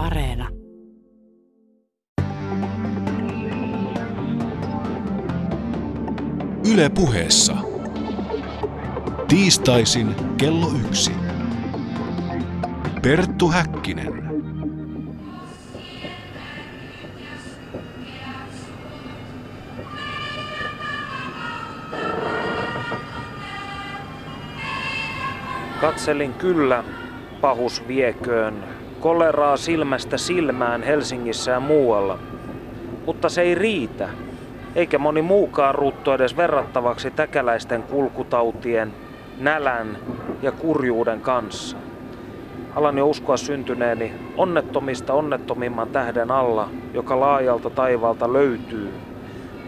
Areena. Yle puheessa. Tiistaisin kello yksi. Perttu Häkkinen. Katselin kyllä, pahus vieköön, koleraa silmästä silmään Helsingissä ja muualla. Mutta se ei riitä, eikä moni muukaan ruttu edes verrattavaksi täkäläisten kulkutautien, nälän ja kurjuuden kanssa. Alan jo uskoa syntyneeni onnettomista onnettomimman tähden alla, joka laajalta taivalta löytyy,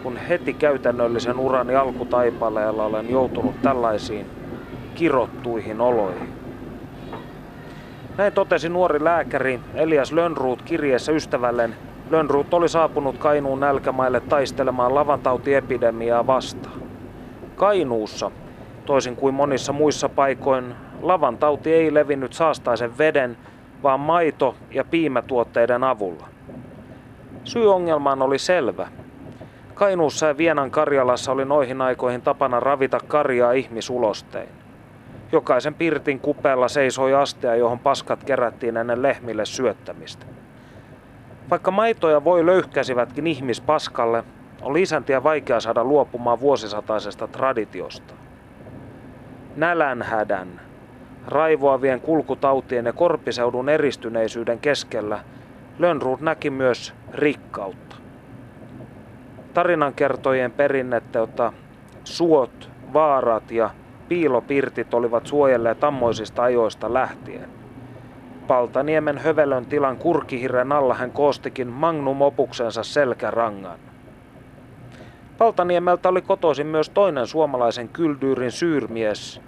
kun heti käytännöllisen urani alkutaipaleella olen joutunut tällaisiin kirottuihin oloihin. Näin totesi nuori lääkäri Elias Lönnruut kirjeessä ystävälleen. Lönnruut oli saapunut Kainuun nälkämaille taistelemaan lavantautiepidemiaa vastaan. Kainuussa, toisin kuin monissa muissa paikoin, lavantauti ei levinnyt saastaisen veden, vaan maito- ja piimätuotteiden avulla. Syy ongelmaan oli selvä. Kainuussa ja Vienan Karjalassa oli noihin aikoihin tapana ravita karjaa ihmisulostein. Jokaisen pirtin kupeella seisoi astea, johon paskat kerättiin ennen lehmille syöttämistä. Vaikka maitoja voi löyhkäsivätkin ihmispaskalle, on isäntiä vaikea saada luopumaan vuosisataisesta traditiosta. Nälänhädän, raivoavien kulkutautien ja korpiseudun eristyneisyyden keskellä Lönnruut näki myös rikkautta. Tarinankertojien perinnettä, jota suot, vaarat ja piilopirtit olivat suojelleet tammoisista ajoista lähtien. Paltaniemen hövelön tilan kurkihirren alla hän koostikin magnum opuksensa selkärangan. Paltaniemeltä oli kotoisin myös toinen suomalaisen kyldyyrin syyrmies,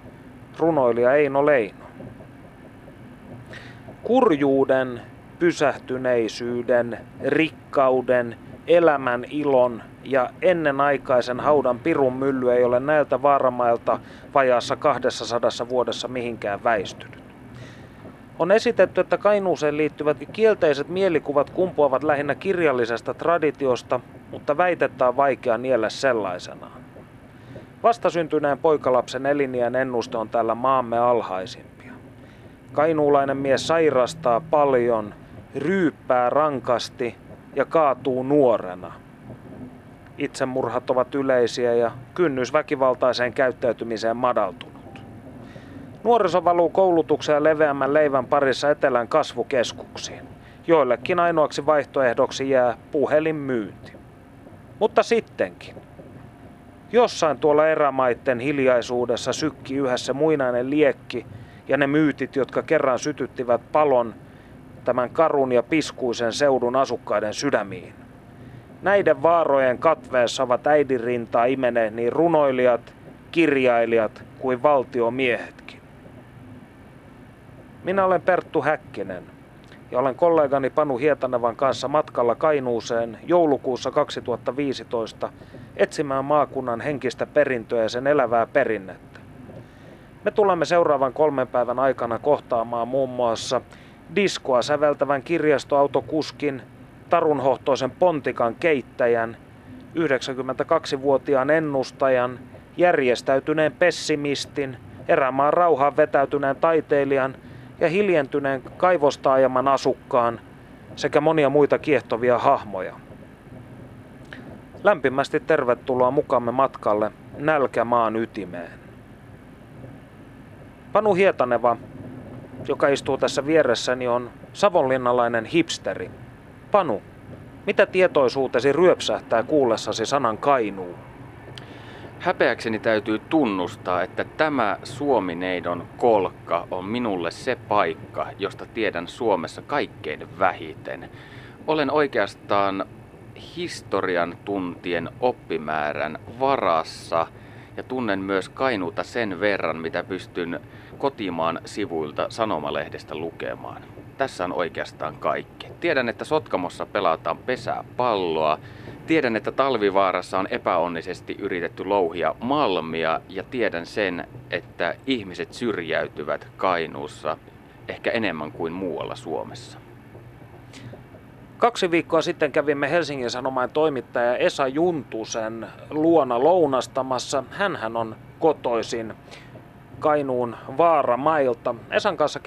runoilija Eino Leino. Kurjuuden, pysähtyneisyyden, rikkauden, elämän ilon ja ennenaikaisen haudan pirun mylly ei ole näiltä vaaramailta vajaassa 200 vuodessa mihinkään väistynyt. On esitetty, että Kainuuseen liittyvät kielteiset mielikuvat kumpuavat lähinnä kirjallisesta traditiosta, mutta väitettä on vaikea niellä sellaisenaan. Vastasyntyneen poikalapsen eliniän ennuste on täällä maamme alhaisimpia. Kainuulainen mies sairastaa paljon, ryyppää rankasti ja kaatuu nuorena. Itsemurhat ovat yleisiä ja kynnys väkivaltaiseen käyttäytymiseen madaltunut. Nuoriso valuu koulutukseen leveämmän leivän parissa etelän kasvukeskuksiin. Joillekin ainoaksi vaihtoehdoksi jää puhelinmyynti. Mutta sittenkin. Jossain tuolla erämaitten hiljaisuudessa sykki se muinainen liekki ja ne myytit, jotka kerran sytyttivät palon tämän karun ja piskuisen seudun asukkaiden sydämiin. Näiden vaarojen katveessa ovat äidinrintaa imeneet niin runoilijat, kirjailijat kuin valtiomiehetkin. Minä olen Perttu Häkkinen ja olen kollegani Panu Hietanevan kanssa matkalla Kainuuseen joulukuussa 2015 etsimään maakunnan henkistä perintöä ja sen elävää perinnettä. Me tulemme seuraavan kolmen päivän aikana kohtaamaan muun muassa diskoa säveltävän kirjastoautokuskin, tarunhohtoisen pontikan keittäjän, 92-vuotiaan ennustajan, järjestäytyneen pessimistin, erämaan rauhaan vetäytyneen taiteilijan ja hiljentyneen kaivostaajaman asukkaan sekä monia muita kiehtovia hahmoja. Lämpimästi tervetuloa mukamme matkalle Nälkämaan ytimeen. Panu Hietaneva, joka istuu tässä vieressäni, on savonlinnalainen hipsteri. Panu, mitä tietoisuutesi ryöpsähtää kuullessasi sanan Kainuu? Häpeäkseni täytyy tunnustaa, että tämä Suomineidon kolkka on minulle se paikka, josta tiedän Suomessa kaikkein vähiten. Olen oikeastaan historian tuntien oppimäärän varassa ja tunnen myös Kainuuta sen verran, mitä pystyn kotimaan sivuilta sanomalehdestä lukemaan. Tässä on oikeastaan kaikki. Tiedän, että Sotkamossa pelataan pesää palloa. Tiedän, että Talvivaarassa on epäonnisesti yritetty louhia malmia ja tiedän sen, että ihmiset syrjäytyvät Kainuussa ehkä enemmän kuin muualla Suomessa. Kaksi viikkoa sitten kävimme Helsingin Sanomain toimittaja Esa Juntusen luona lounastamassa. Hänhän on kotoisin Kainuun Vaaramailta. Esan kanssa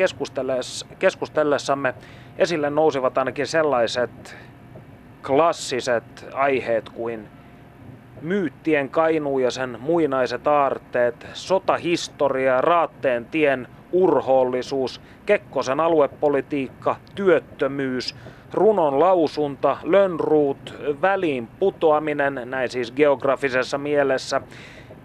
keskustellessamme esille nousivat ainakin sellaiset klassiset aiheet kuin myyttien Kainuu ja sen muinaiset aarteet, sotahistoria, Raatteen tien urhoollisuus, Kekkosen aluepolitiikka, työttömyys, runon lausunta, Lönnruut, väliin putoaminen, näin siis geografisessa mielessä,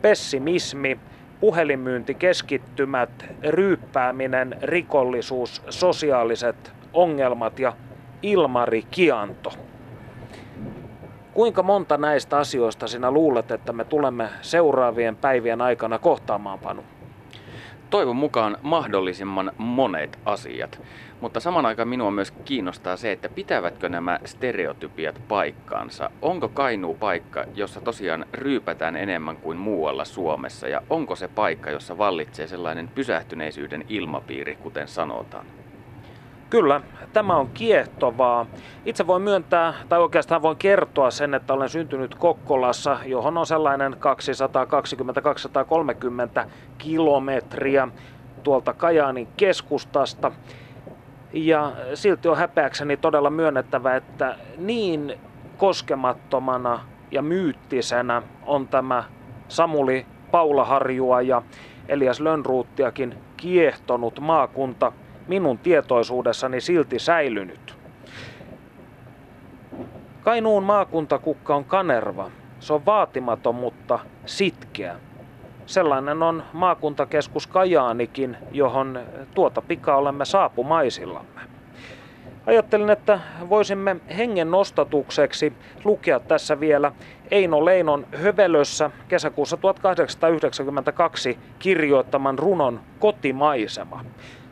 pessimismi, puhelinmyyntikeskittymät, ryyppääminen, rikollisuus, sosiaaliset ongelmat ja Ilmari Kianto. Kuinka monta näistä asioista sinä luulet, että me tulemme seuraavien päivien aikana kohtaamaan, Panu? Toivon mukaan mahdollisimman monet asiat. Mutta saman aikaan minua myös kiinnostaa se, että pitävätkö nämä stereotypiat paikkaansa. Onko Kainuu paikka, jossa tosiaan ryypätään enemmän kuin muualla Suomessa ja onko se paikka, jossa vallitsee sellainen pysähtyneisyyden ilmapiiri, kuten sanotaan? Kyllä, tämä on kiehtovaa. Itse voin myöntää, tai oikeastaan voin kertoa sen, että olen syntynyt Kokkolassa, johon on sellainen 220-230 kilometriä tuolta Kajaanin keskustasta. Ja silti on häpeäkseni todella myönnettävä, että niin koskemattomana ja myyttisenä on tämä Samuli Paulaharjua ja Elias Lönnruuttiakin kiehtonut maakunta minun tietoisuudessani silti säilynyt. Kainuun maakuntakukka on kanerva. Se on vaatimaton, mutta sitkeä. Sellainen on maakuntakeskus Kajaanikin, johon tuota pika olemme saapumaisillamme. Ajattelin, että voisimme hengen nostatukseksi lukea tässä vielä Eino Leinon Hövelössä kesäkuussa 1892 kirjoittaman runon Kotimaisema.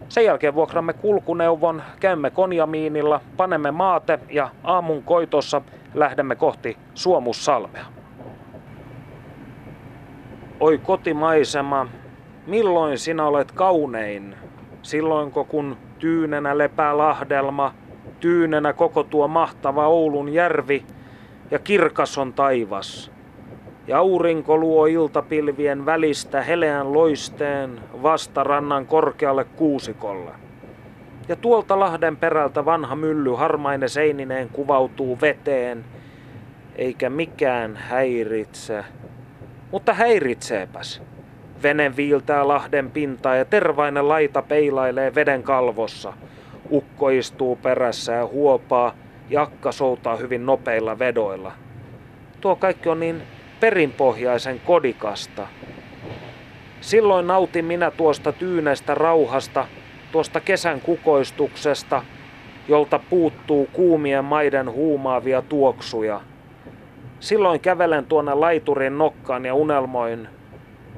Sen jälkeen vuokramme kulkuneuvon, käymme konjamiinilla, panemme maate ja aamun koitossa lähdemme kohti Suomussalmea. Oi kotimaisema, milloin sinä olet kaunein? Silloinko kun tyynenä lepää lahdelma, tyynenä koko tuo mahtava Oulun järvi ja kirkas on taivas. Ja aurinko luo iltapilvien välistä heleän loisteen vastarannan korkealle kuusikolle. Ja tuolta lahden perältä vanha mylly harmaine seinineen kuvautuu veteen, eikä mikään häiritse. Mutta häiritseepäs. Vene viiltää lahden pintaa ja tervainen laita peilailee veden kalvossa. Ukko istuu perässä ja huopaa, jakka soutaa hyvin nopeilla vedoilla. Tuo kaikki on niin perinpohjaisen kodikasta. Silloin nautin minä tuosta tyynestä rauhasta, tuosta kesän kukoistuksesta, jolta puuttuu kuumien maiden huumaavia tuoksuja. Silloin kävelen tuonne laiturin nokkaan ja unelmoin.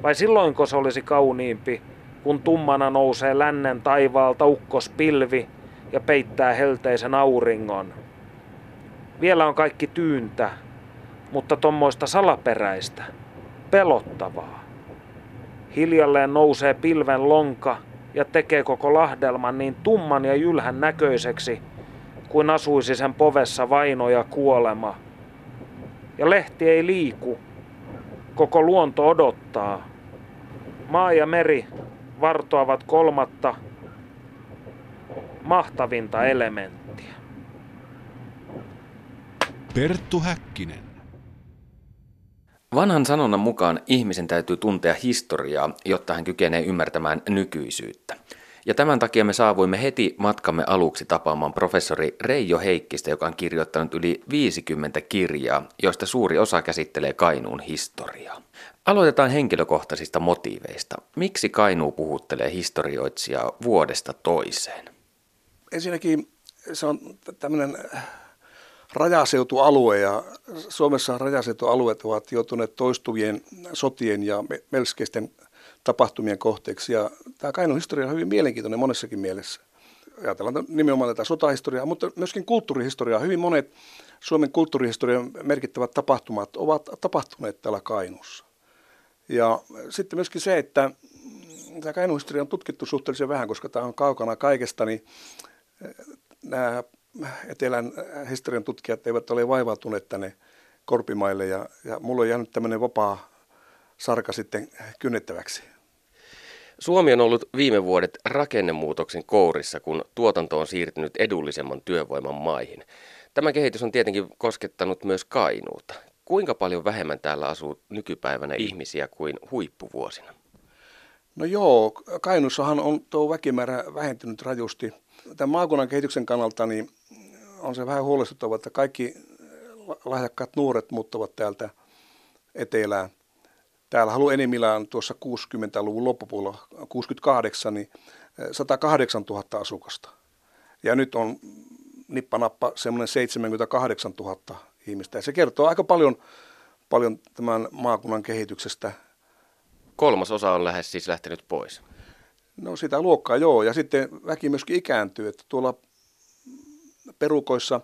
Vai silloinko se olisi kauniimpi, kun tummana nousee lännen taivaalta ukkospilvi ja peittää helteisen auringon. Vielä on kaikki tyyntä, mutta tommoista salaperäistä, pelottavaa. Hiljalleen nousee pilven lonka ja tekee koko lahdelman niin tumman ja jylhän näköiseksi, kuin asuisi sen povessa vaino ja kuolema. Ja lehti ei liiku, koko luonto odottaa. Maa ja meri vartoavat kolmatta mahtavinta elementtiä. Perttu Häkkinen. Vanhan sanonnan mukaan ihmisen täytyy tuntea historiaa, jotta hän kykenee ymmärtämään nykyisyyttä. Ja tämän takia me saavuimme heti matkamme aluksi tapaamaan professori Reijo Heikkistä, joka on kirjoittanut yli 50 kirjaa, joista suuri osa käsittelee Kainuun historiaa. Aloitetaan henkilökohtaisista motiiveista. Miksi Kainuu puhuttelee historioitsijaa vuodesta toiseen? Ensinnäkin se on tämmöinen rajaseutualue ja Suomessa rajaseutualueet ovat joutuneet toistuvien sotien ja melskeisten tapahtumien kohteeksi. Ja tämä Kainuun historia on hyvin mielenkiintoinen monessakin mielessä. Ajatellaan nimenomaan tätä sotahistoriaa, mutta myöskin kulttuurihistoriaa. Hyvin monet Suomen kulttuurihistorian merkittävät tapahtumat ovat tapahtuneet täällä Kainuussa. Ja sitten myöskin se, että tämä Kainuun historia on tutkittu suhteellisen vähän, koska tämä on kaukana kaikesta, niin nämä etelän historian tutkijat eivät ole vaivautuneet tänne korpimaille ja, ja mulla on jäänyt tämmöinen vapaa sarka sitten kynnettäväksi. Suomi on ollut viime vuodet rakennemuutoksen kourissa, kun tuotanto on siirtynyt edullisemman työvoiman maihin. Tämä kehitys on tietenkin koskettanut myös Kainuuta. Kuinka paljon vähemmän täällä asuu nykypäivänä ihmisiä kuin huippuvuosina? No joo, Kainuussahan on tuo väkimäärä vähentynyt rajusti. Tämän maakunnan kehityksen kannalta niin on se vähän huolestuttavaa, että kaikki lahjakkaat nuoret muuttavat täältä etelään. Täällä halu enimmillään tuossa 60-luvun loppupuolella, 68, niin 108 000 asukasta. Ja nyt on nippanappa semmoinen 78 000 ihmistä. Ja se kertoo aika paljon, paljon tämän maakunnan kehityksestä. Kolmas osa on lähes siis lähtenyt pois. No sitä luokkaa joo, ja sitten väki myöskin ikääntyy, että tuolla perukoissa,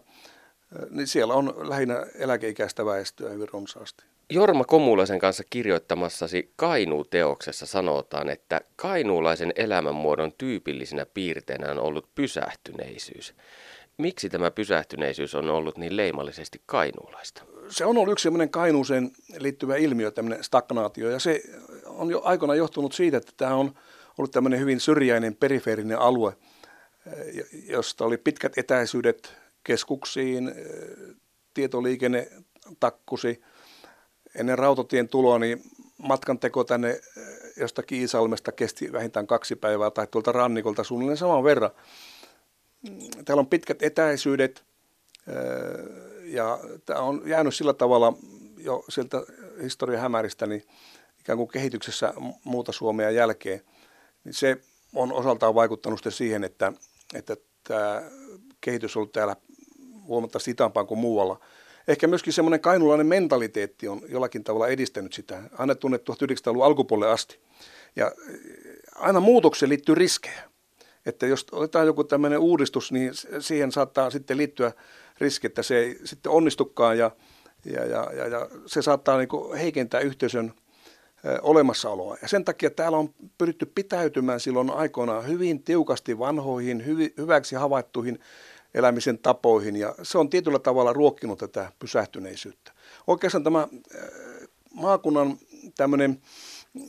niin siellä on lähinnä eläkeikäistä väestöä hyvin runsaasti. Jorma Komulaisen kanssa kirjoittamassasi Kainuu-teoksessa sanotaan, että kainuulaisen elämänmuodon tyypillisenä piirteenä on ollut pysähtyneisyys. Miksi tämä pysähtyneisyys on ollut niin leimallisesti kainuulaista? Se on ollut yksi sellainen kainuuseen liittyvä ilmiö, tämmöinen stagnaatio, ja se on jo aikoinaan johtunut siitä, että tämä on ollut tämmöinen hyvin syrjäinen perifeerinen alue, josta oli pitkät etäisyydet keskuksiin, tietoliikenne takkusi. Ennen rautatien tuloa niin matkan teko tänne jostakin Iisalmesta kesti vähintään kaksi päivää tai tuolta rannikolta suunnilleen saman verran. Täällä on pitkät etäisyydet ja tämä on jäänyt sillä tavalla jo sieltä historian hämäristä niin ikään kuin kehityksessä muuta Suomea jälkeen. Niin se on osaltaan vaikuttanut siihen, että, että tämä kehitys on ollut täällä huomattavasti hitaampaa kuin muualla. Ehkä myöskin semmoinen kainulainen mentaliteetti on jollakin tavalla edistänyt sitä, aina tunnettu 1900-luvun alkupuolelle asti. Ja aina muutokseen liittyy riskejä. Että jos otetaan joku tämmöinen uudistus, niin siihen saattaa sitten liittyä riski, että se ei sitten onnistukaan ja, ja, ja, ja, ja se saattaa niin heikentää yhteisön olemassaoloa. Ja sen takia täällä on pyritty pitäytymään silloin aikoinaan hyvin tiukasti vanhoihin, hyvi, hyväksi havaittuihin elämisen tapoihin ja se on tietyllä tavalla ruokkinut tätä pysähtyneisyyttä. Oikeastaan tämä maakunnan tämmöinen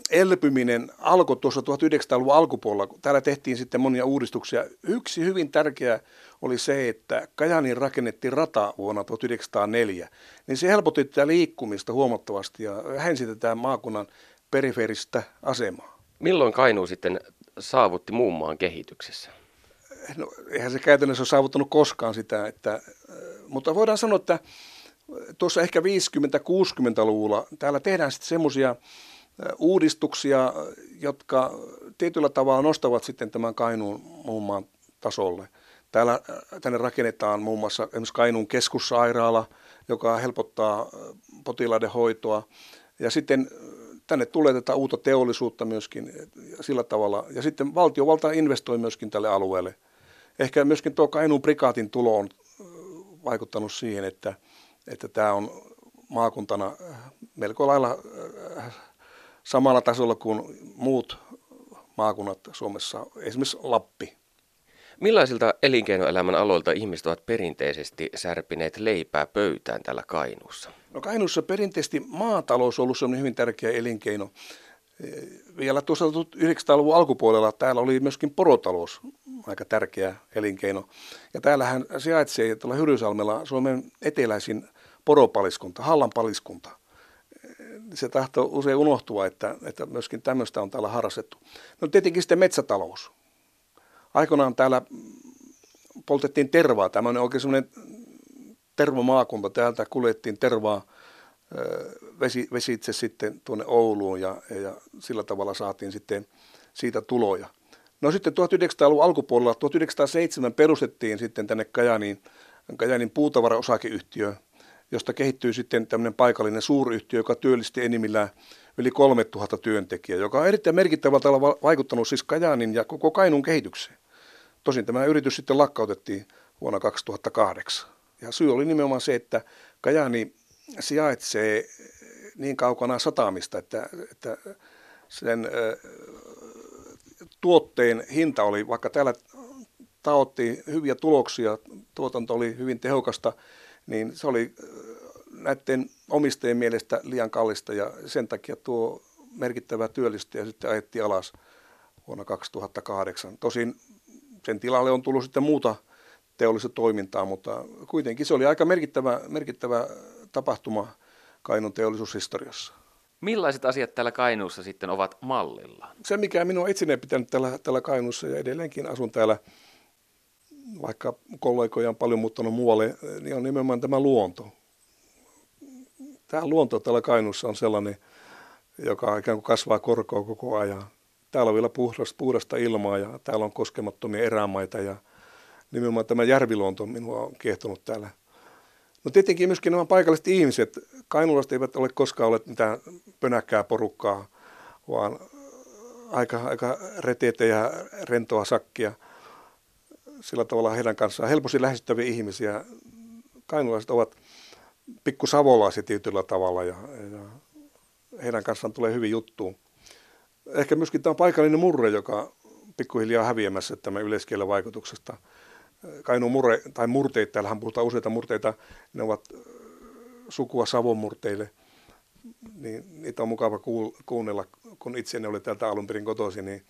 elpyminen alkoi tuossa 1900-luvun alkupuolella, kun täällä tehtiin sitten monia uudistuksia. Yksi hyvin tärkeä oli se, että Kajaniin rakennettiin rata vuonna 1904. Niin se helpotti tätä liikkumista huomattavasti ja vähensi tätä maakunnan perifeeristä asemaa. Milloin Kainuu sitten saavutti muun maan kehityksessä? No, eihän se käytännössä ole saavuttanut koskaan sitä, että, mutta voidaan sanoa, että tuossa ehkä 50-60-luvulla täällä tehdään sitten semmoisia uudistuksia, jotka tietyllä tavalla nostavat sitten tämän Kainuun muun maan tasolle. Täällä tänne rakennetaan muun muassa esimerkiksi Kainuun keskussairaala, joka helpottaa potilaiden hoitoa. Ja sitten tänne tulee tätä uutta teollisuutta myöskin sillä tavalla. Ja sitten valtiovalta investoi myöskin tälle alueelle. Ehkä myöskin tuo Kainuun prikaatin tulo on vaikuttanut siihen, että, että tämä on maakuntana melko lailla samalla tasolla kuin muut maakunnat Suomessa, esimerkiksi Lappi. Millaisilta elinkeinoelämän aloilta ihmiset ovat perinteisesti särpineet leipää pöytään täällä Kainuussa? No Kainuussa perinteisesti maatalous on ollut hyvin tärkeä elinkeino. Vielä tuossa 1900-luvun alkupuolella täällä oli myöskin porotalous aika tärkeä elinkeino. Ja täällähän sijaitsee tuolla Hyrysalmella Suomen eteläisin poropaliskunta, Hallan paliskunta se tahtoo usein unohtua, että, että myöskin tämmöistä on täällä harrastettu. No tietenkin sitten metsätalous. Aikoinaan täällä poltettiin tervaa, tämmöinen oikein semmoinen tervomaakunta. Täältä kuljettiin tervaa vesi, vesitse sitten tuonne Ouluun ja, ja sillä tavalla saatiin sitten siitä tuloja. No sitten 1900-luvun alkupuolella, 1907 perustettiin sitten tänne Kajaniin, Kajaniin puutavara-osakeyhtiö, josta kehittyy sitten tämmöinen paikallinen suuryhtiö, joka työllisti enimmillään yli 3000 työntekijää, joka on erittäin merkittävällä tavalla vaikuttanut siis Kajaanin ja koko Kainun kehitykseen. Tosin tämä yritys sitten lakkautettiin vuonna 2008. Ja syy oli nimenomaan se, että Kajaani sijaitsee niin kaukana satamista, että, että sen tuotteen hinta oli, vaikka täällä taotti hyviä tuloksia, tuotanto oli hyvin tehokasta, niin se oli näiden omistajien mielestä liian kallista ja sen takia tuo merkittävä työllistäjä sitten ajettiin alas vuonna 2008. Tosin sen tilalle on tullut sitten muuta teollista toimintaa, mutta kuitenkin se oli aika merkittävä, merkittävä tapahtuma Kainon teollisuushistoriassa. Millaiset asiat täällä Kainuussa sitten ovat mallilla? Se, mikä minua itseni pitänyt täällä, täällä Kainuussa ja edelleenkin asun täällä, vaikka kollegoja on paljon muuttanut muualle, niin on nimenomaan tämä luonto. Tämä luonto täällä Kainuussa on sellainen, joka ikään kuin kasvaa korkoa koko ajan. Täällä on vielä puhdasta, puhdasta ilmaa ja täällä on koskemattomia erämaita ja nimenomaan tämä järviluonto minua on kiehtonut täällä. No tietenkin myöskin nämä paikalliset ihmiset. Kainulaiset eivät ole koskaan olleet mitään pönäkkää porukkaa, vaan aika, aika reteitä ja rentoa sakkia. Sillä tavalla heidän kanssaan helposti lähestyttäviä ihmisiä. Kainulaiset ovat pikkusavolaisia tietyllä tavalla ja, ja heidän kanssaan tulee hyvin juttuun. Ehkä myöskin tämä paikallinen murre, joka pikkuhiljaa häviämässä tämän yleiskielen vaikutuksesta. Kainuun murre, tai murteet, täällähän puhutaan useita murteita, ne ovat sukua savomurteille, niin niitä on mukava kuunnella, kun itse ne oli täältä alun perin kotoisin, niin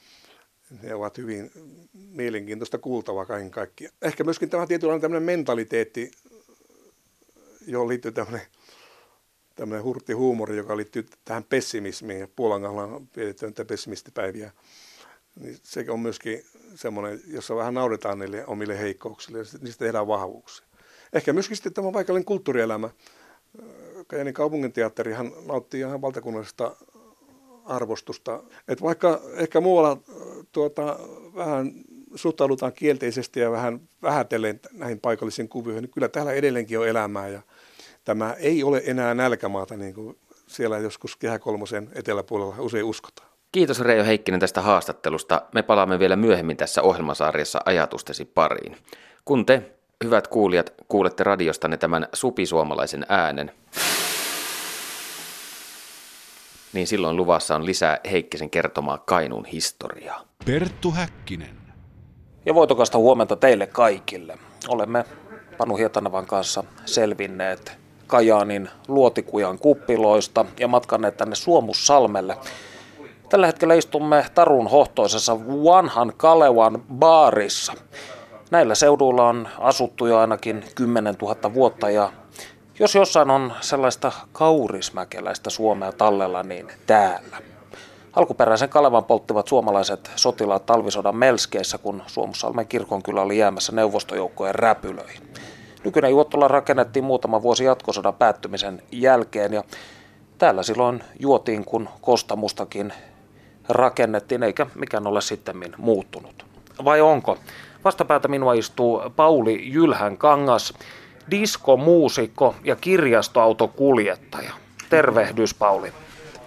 ne ovat hyvin mielenkiintoista kuultavaa kaiken kaikkiaan. Ehkä myöskin tämä tietynlainen tämmöinen mentaliteetti, johon liittyy tämmöinen, tämmöinen hurtti huumori, joka liittyy tähän pessimismiin. Ja Puolan on pidetty pessimistipäiviä. Niin se on myöskin semmoinen, jossa vähän naudetaan niille omille heikkouksille ja niistä tehdään vahvuuksia. Ehkä myöskin sitten tämä paikallinen kulttuurielämä. Kajanin kaupunginteatterihan nauttii ihan valtakunnallisesta arvostusta. Et vaikka ehkä muualla tuota, vähän suhtaudutaan kielteisesti ja vähän vähätellen näihin paikallisiin kuvioihin, niin kyllä täällä edelleenkin on elämää ja tämä ei ole enää nälkämaata niin kuin siellä joskus Kehä Kolmosen eteläpuolella usein uskotaan. Kiitos Reijo Heikkinen tästä haastattelusta. Me palaamme vielä myöhemmin tässä ohjelmasarjassa ajatustesi pariin. Kun te, hyvät kuulijat, kuulette radiostanne tämän supisuomalaisen äänen, niin silloin luvassa on lisää Heikkisen kertomaa Kainuun historiaa. Perttu Häkkinen. Ja voitokasta huomenta teille kaikille. Olemme Panu Hietanavan kanssa selvinneet Kajaanin luotikujan kuppiloista ja matkanneet tänne Suomussalmelle. Tällä hetkellä istumme Tarun hohtoisessa vanhan Kalevan baarissa. Näillä seuduilla on asuttu jo ainakin 10 000 vuotta ja jos jossain on sellaista kaurismäkeläistä Suomea tallella, niin täällä. Alkuperäisen Kalevan polttivat suomalaiset sotilaat talvisodan melskeissä, kun Suomussalmen kirkonkylä oli jäämässä neuvostojoukkojen räpylöihin. Nykyinen juottola rakennettiin muutama vuosi jatkosodan päättymisen jälkeen ja täällä silloin juotiin, kun kostamustakin rakennettiin, eikä mikään ole sitten muuttunut. Vai onko? Vastapäätä minua istuu Pauli Jylhän Kangas, diskomuusikko ja kirjastoautokuljettaja. Tervehdys Pauli.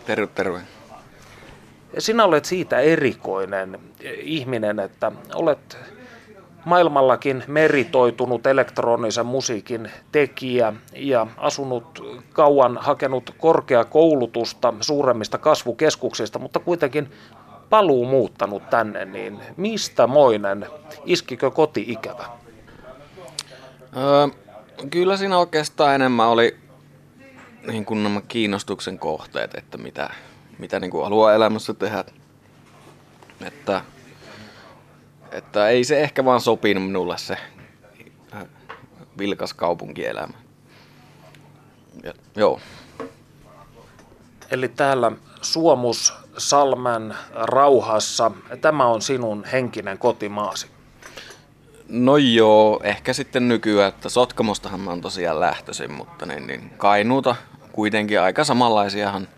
Terve, terve. Sinä olet siitä erikoinen ihminen, että olet maailmallakin meritoitunut elektronisen musiikin tekijä ja asunut kauan, hakenut korkeakoulutusta suuremmista kasvukeskuksista, mutta kuitenkin paluu muuttanut tänne, niin mistä moinen? Iskikö koti-ikävä? Öö, kyllä siinä oikeastaan enemmän oli niin kuin nämä kiinnostuksen kohteet, että mitä, mitä niin kuin haluaa elämässä tehdä. Että, että ei se ehkä vaan sopinut minulle se äh, vilkas kaupunkielämä. Ja, joo. Eli täällä Suomus Salmen rauhassa, tämä on sinun henkinen kotimaasi. No joo, ehkä sitten nykyään, että Sotkamostahan mä oon tosiaan lähtöisin, mutta niin, niin Kainuuta kuitenkin aika samanlaisiahan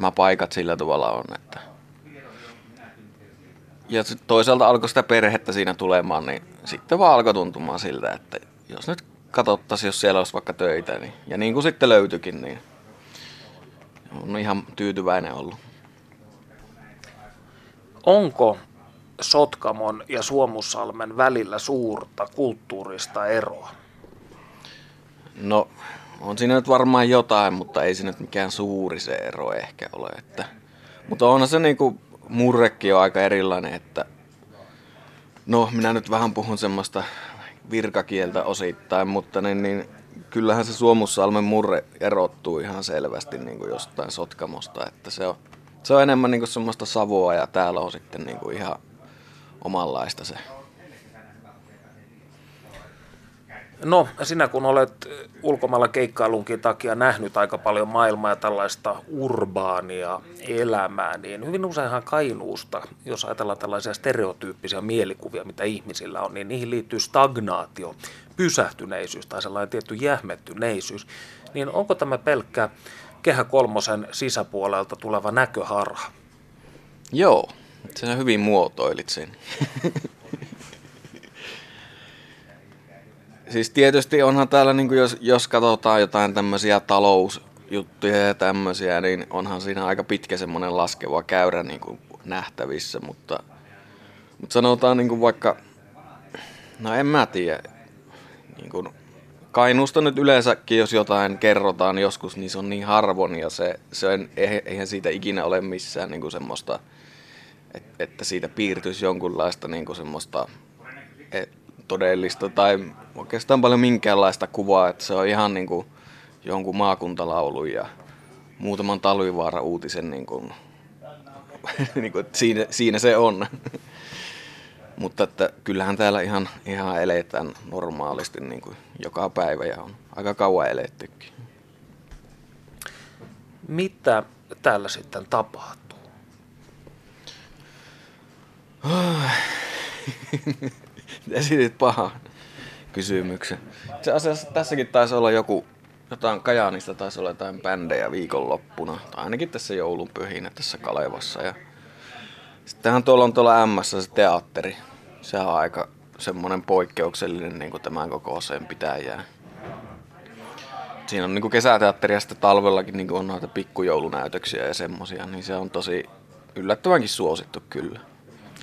nämä paikat sillä tavalla on, että ja toisaalta alkoi sitä perhettä siinä tulemaan, niin sitten vaan alkoi tuntumaan siltä, että jos nyt katsottaisiin, jos siellä olisi vaikka töitä, niin, ja niin kuin sitten löytyikin, niin on ihan tyytyväinen ollut. Onko Sotkamon ja Suomussalmen välillä suurta kulttuurista eroa? No, on siinä nyt varmaan jotain, mutta ei se nyt mikään suuri se ero ehkä ole. Että, mutta onhan se niinku murrekki on aika erilainen, että No, minä nyt vähän puhun semmoista virkakieltä osittain, mutta niin, niin kyllähän se Suomussalmen murre erottuu ihan selvästi niin kuin jostain Sotkamosta, että se on, se on enemmän niin kuin semmoista savua ja täällä on sitten niin kuin ihan omanlaista se No, sinä kun olet ulkomailla keikkailunkin takia nähnyt aika paljon maailmaa ja tällaista urbaania elämää, niin hyvin useinhan Kainuusta, jos ajatellaan tällaisia stereotyyppisiä mielikuvia, mitä ihmisillä on, niin niihin liittyy stagnaatio, pysähtyneisyys tai sellainen tietty jähmettyneisyys. Niin onko tämä pelkkä Kehä Kolmosen sisäpuolelta tuleva näköharha? Joo, sinä hyvin muotoilit sen. Siis tietysti onhan täällä, niin jos, jos katsotaan jotain tämmöisiä talousjuttuja ja tämmöisiä, niin onhan siinä aika pitkä semmoinen laskeva käyrä niin kuin nähtävissä, mutta, mutta sanotaan niin kuin vaikka, no en mä tiedä, niin kuin Kainuusta nyt yleensäkin, jos jotain kerrotaan joskus, niin se on niin harvoin ja se, se on, eihän siitä ikinä ole missään niin kuin semmoista, että siitä piirtyisi jonkunlaista niin kuin semmoista todellista tai oikeastaan paljon minkäänlaista kuvaa, että se on ihan niin kuin jonkun maakuntalaulun ja muutaman talvivaara uutisen niin kuin, niin kuin, siinä, siinä se on. Mutta että kyllähän täällä ihan, ihan eletään normaalisti niin kuin joka päivä ja on aika kauan elettykin. Mitä täällä sitten tapahtuu? Esitit pahan kysymyksen. Se asiassa tässäkin taisi olla joku, jotain Kajaanista taisi olla jotain bändejä viikonloppuna, tai ainakin tässä joulun pyhinä tässä Kalevassa. Ja sittenhän tuolla on tuolla MS se teatteri. Se on aika semmoinen poikkeuksellinen niin kuin tämän kokoiseen pitäjään. Siinä on niin kuin ja sitten talvellakin niin kuin on noita pikkujoulunäytöksiä ja semmosia, niin se on tosi yllättävänkin suosittu kyllä.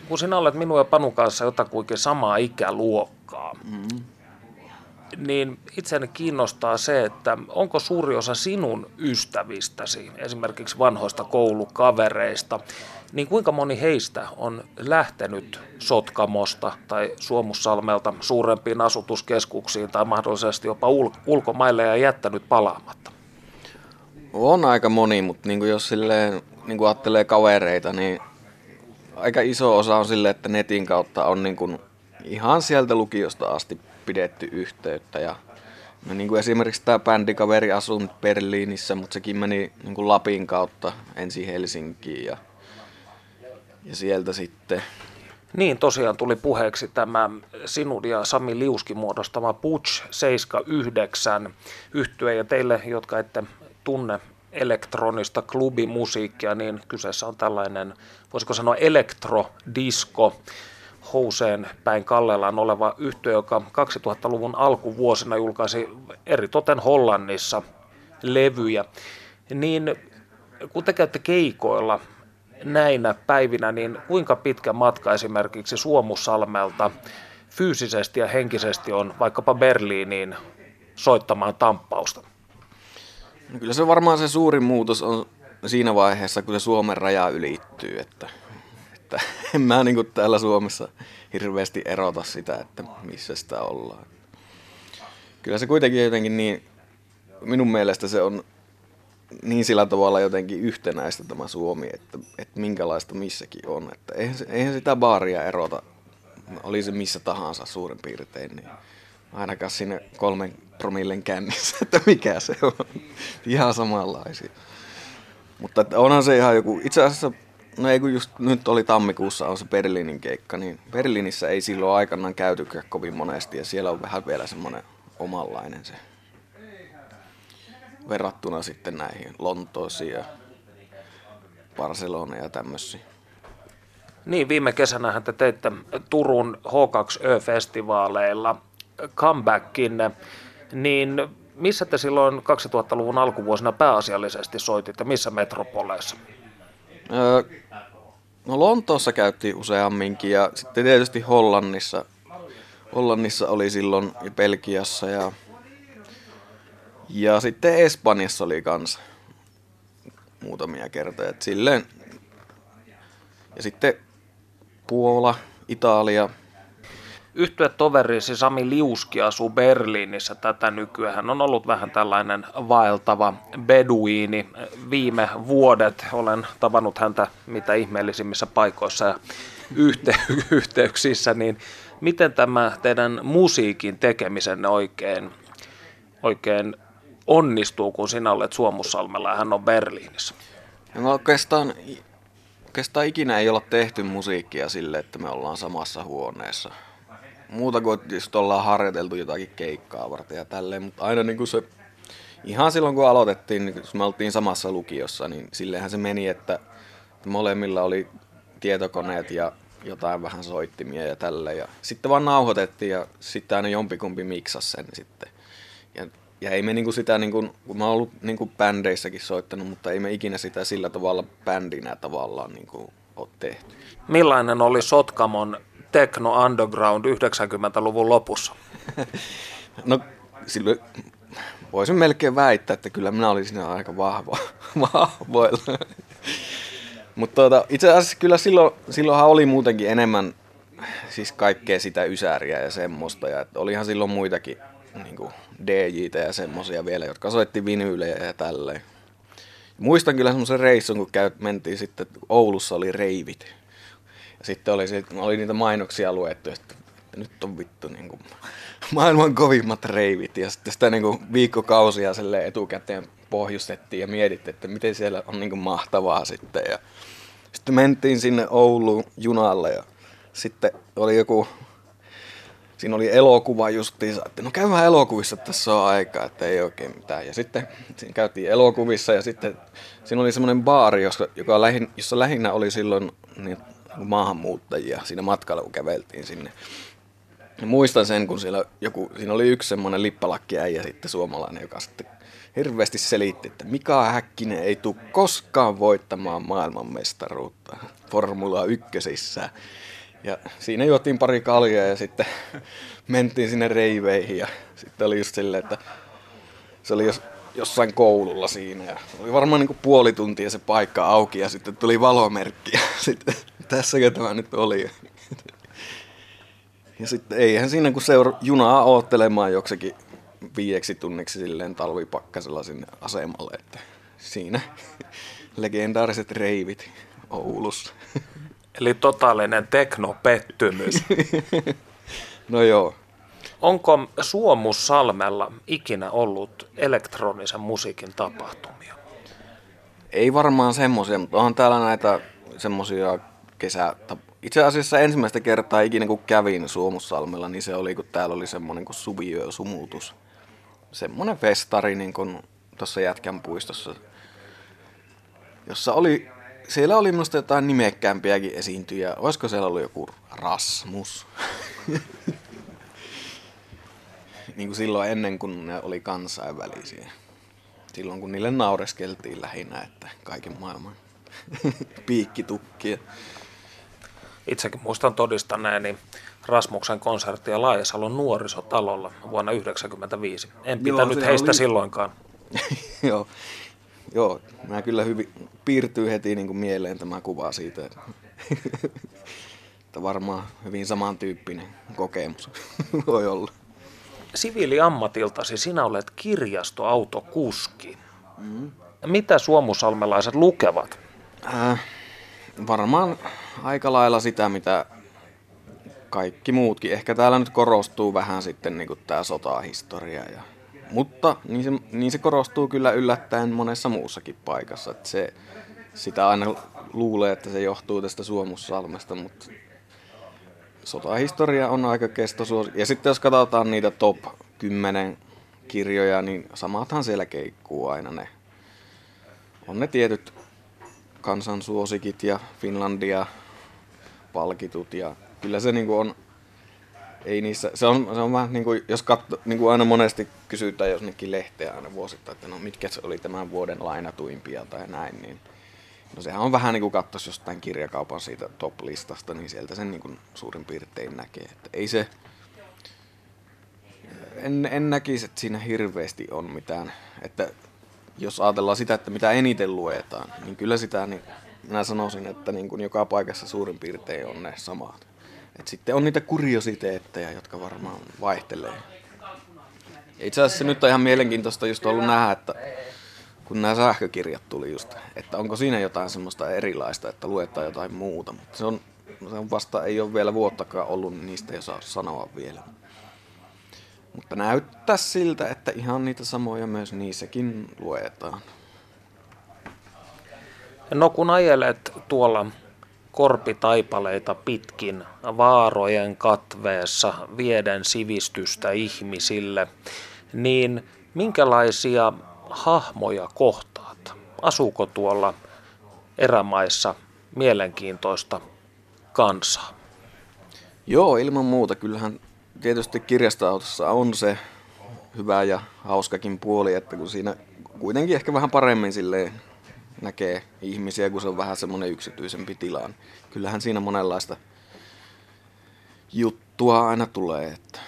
Kun sinä olet minun ja Panu kanssa jotakuinkin samaa ikäluokkaa, mm niin itseäni kiinnostaa se, että onko suuri osa sinun ystävistäsi, esimerkiksi vanhoista koulukavereista, niin kuinka moni heistä on lähtenyt Sotkamosta tai Suomussalmelta suurempiin asutuskeskuksiin tai mahdollisesti jopa ul- ulkomaille ja jättänyt palaamatta? On aika moni, mutta niin kuin jos silleen, niin kuin ajattelee kavereita, niin aika iso osa on silleen, että netin kautta on niin kuin ihan sieltä lukiosta asti pidetty yhteyttä. Ja no niin kuin esimerkiksi tämä bändikaveri asuu Berliinissä, mutta sekin meni niin kuin Lapin kautta ensin Helsinkiin ja, ja sieltä sitten niin, tosiaan tuli puheeksi tämä sinun ja Sami Liuskin muodostama Butch 79 yhtye ja teille, jotka ette tunne elektronista klubimusiikkia, niin kyseessä on tällainen, voisiko sanoa elektrodisco, houseen päin kallellaan oleva yhtiö, joka 2000-luvun alkuvuosina julkaisi eritoten Hollannissa levyjä. Niin kun te käytte keikoilla näinä päivinä, niin kuinka pitkä matka esimerkiksi Suomussalmelta fyysisesti ja henkisesti on vaikkapa Berliiniin soittamaan tamppausta? No kyllä se varmaan se suurin muutos on siinä vaiheessa, kun se Suomen raja ylittyy, että että en mä niin kuin täällä Suomessa hirveästi erota sitä, että missä sitä ollaan. Kyllä se kuitenkin jotenkin niin, minun mielestä se on niin sillä tavalla jotenkin yhtenäistä tämä Suomi, että, että minkälaista missäkin on. Että eihän, eihän sitä baaria erota, oli se missä tahansa suurin piirtein, niin ainakaan sinne kolmen promillen kännissä, että mikä se on. Ihan samanlaisia. Mutta onhan se ihan joku, itse asiassa No ei kun just nyt oli tammikuussa on se Berliinin keikka, niin Berliinissä ei silloin aikanaan käytykään kovin monesti ja siellä on vähän vielä semmoinen omanlainen se verrattuna sitten näihin Lontoosiin ja Barcelona ja tämmöisiin. Niin, viime kesänä te teitte Turun H2Ö-festivaaleilla comebackin, niin missä te silloin 2000-luvun alkuvuosina pääasiallisesti soititte, missä metropoleissa? Öö, no Lontoossa käytiin useamminkin ja sitten tietysti Hollannissa. Hollannissa oli silloin ja Belgiassa ja, ja sitten Espanjassa oli kanssa muutamia kertoja. Et silleen, ja sitten Puola, Italia, Yhtyä toverisi Sami Liuski asuu Berliinissä tätä nykyään. Hän on ollut vähän tällainen vaeltava beduiini. Viime vuodet olen tavannut häntä mitä ihmeellisimmissä paikoissa ja yhte- yhteyksissä, niin miten tämä teidän musiikin tekemisenne oikein, oikein onnistuu, kun sinä olet Suomussalmella ja hän on Berliinissä? No oikeastaan, oikeastaan ikinä ei olla tehty musiikkia sille, että me ollaan samassa huoneessa. Muuta kuin just ollaan harjoiteltu jotakin keikkaa varten ja tälleen, mutta aina niin kuin se, ihan silloin kun aloitettiin, niin kun me oltiin samassa lukiossa, niin silleenhän se meni, että molemmilla oli tietokoneet ja jotain vähän soittimia ja tälle. Ja sitten vaan nauhoitettiin ja sitten aina jompikumpi miksasi sen sitten. Ja, ja ei me niinku sitä, niinku, kun mä oon ollut niinku bändeissäkin soittanut, mutta ei me ikinä sitä sillä tavalla bändinä tavallaan niinku ole tehty. Millainen oli Sotkamon Techno Underground 90-luvun lopussa? no silloin voisin melkein väittää, että kyllä minä olin siinä aika vahva, vahvoilla. Mutta tuota, itse asiassa kyllä silloin, silloinhan oli muutenkin enemmän siis kaikkea sitä ysäriä ja semmoista. Ja että olihan silloin muitakin niin DJtä ja semmoisia vielä, jotka soitti vinyylejä ja tälleen. Muistan kyllä semmoisen reissun, kun käy, mentiin sitten, Oulussa oli reivit. Ja sitten oli, oli niitä mainoksia luettu, että, nyt on vittu niin kuin, maailman kovimmat reivit. Ja sitten sitä niin kuin, viikkokausia etukäteen pohjustettiin ja mietittiin, että miten siellä on niin kuin, mahtavaa sitten. Ja sitten mentiin sinne Ouluun junalle ja sitten oli joku, siinä oli elokuva justiinsa, että no käydään elokuvissa, että tässä on aikaa, että ei oikein mitään. Ja sitten siinä käytiin elokuvissa ja sitten siinä oli semmoinen baari, jossa, joka lähin, jossa lähinnä oli silloin niin maahanmuuttajia siinä matkalla, kun käveltiin sinne. Ja muistan sen, kun siellä joku, siinä oli yksi semmoinen lippalakki äijä sitten suomalainen, joka sitten hirveästi selitti, että Mika Häkkinen ei tule koskaan voittamaan maailmanmestaruutta Formula 1. Ja siinä juotiin pari kaljaa ja sitten mentiin sinne reiveihin ja sitten oli just silleen, että se oli jos, jossain koululla siinä ja oli varmaan niin kuin puoli tuntia se paikka auki ja sitten tuli valomerkki ja sitten tässäkö tämä nyt oli. Ja sitten eihän siinä kun seura junaa oottelemaan joksekin viieksi tunniksi silleen talvipakkasella sinne asemalle, että siinä legendaariset reivit Oulussa. Eli totaalinen teknopettymys. no joo. Onko Suomussalmella ikinä ollut elektronisen musiikin tapahtumia? Ei varmaan semmoisia, mutta on täällä näitä semmoisia kesä... Itse asiassa ensimmäistä kertaa ikinä kun kävin Suomussalmella, niin se oli kun täällä oli semmoinen kuin sumutus semmonen festari niin kuin tuossa Jätkän puistossa, jossa oli, siellä oli minusta jotain nimekkäämpiäkin esiintyjä. Olisiko siellä ollut joku Rasmus? niin kuin silloin ennen kuin ne oli kansainvälisiä. Silloin kun niille naureskeltiin lähinnä, että kaiken maailman piikkitukkia. Itsekin muistan todistaneeni Rasmuksen konserttia Laajasalon nuorisotalolla vuonna 1995. En pitänyt Joo, heistä oli... silloinkaan. Joo. Joo, mä kyllä hyvin piirtyy heti niin kuin mieleen tämä kuva siitä, että, varmaan hyvin samantyyppinen kokemus voi olla. Siviiliammatiltasi sinä olet kirjastoautokuski. Mm. Mitä suomusalmelaiset lukevat? Äh, varmaan aika lailla sitä, mitä kaikki muutkin. Ehkä täällä nyt korostuu vähän sitten niin tämä sotahistoria. Ja, mutta niin se, niin se korostuu kyllä yllättäen monessa muussakin paikassa. Että se, sitä aina luulee, että se johtuu tästä Suomussalmesta, mutta sotahistoria on aika kestosuosi. Ja sitten jos katsotaan niitä top 10 kirjoja, niin samathan siellä keikkuu aina ne. On ne tietyt kansansuosikit ja Finlandia palkitut ja kyllä se niinku on, ei niissä, se on, se on vähän niin kuin, jos katso, niin kuin aina monesti kysytään josnekin lehteä aina vuosittain, että no mitkä se oli tämän vuoden lainatuimpia tai näin, niin no sehän on vähän niin kuin katsoisi jostain kirjakaupan siitä top-listasta, niin sieltä sen niin kuin suurin piirtein näkee, että ei se, en, en näkisi, että siinä hirveästi on mitään, että jos ajatellaan sitä, että mitä eniten luetaan, niin kyllä sitä, niin minä sanoisin, että niin kuin joka paikassa suurin piirtein on ne samat Et sitten on niitä kuriositeetteja, jotka varmaan vaihtelee. Itse asiassa nyt on ihan mielenkiintoista just ollut nähdä, että kun nämä sähkökirjat tuli just, että onko siinä jotain semmoista erilaista, että luetaan jotain muuta. Mutta se on, se on vasta, ei ole vielä vuottakaan ollut, niin niistä ei osaa sanoa vielä. Mutta näyttää siltä, että ihan niitä samoja myös niissäkin luetaan. No kun ajelet tuolla korpitaipaleita pitkin vaarojen katveessa vieden sivistystä ihmisille, niin minkälaisia hahmoja kohtaat? Asuuko tuolla erämaissa mielenkiintoista kansaa? Joo, ilman muuta. Kyllähän tietysti kirjastoautossa on se hyvä ja hauskakin puoli, että kun siinä kuitenkin ehkä vähän paremmin silleen näkee ihmisiä, kun se on vähän semmoinen yksityisempi tila. Niin kyllähän siinä monenlaista juttua aina tulee. Että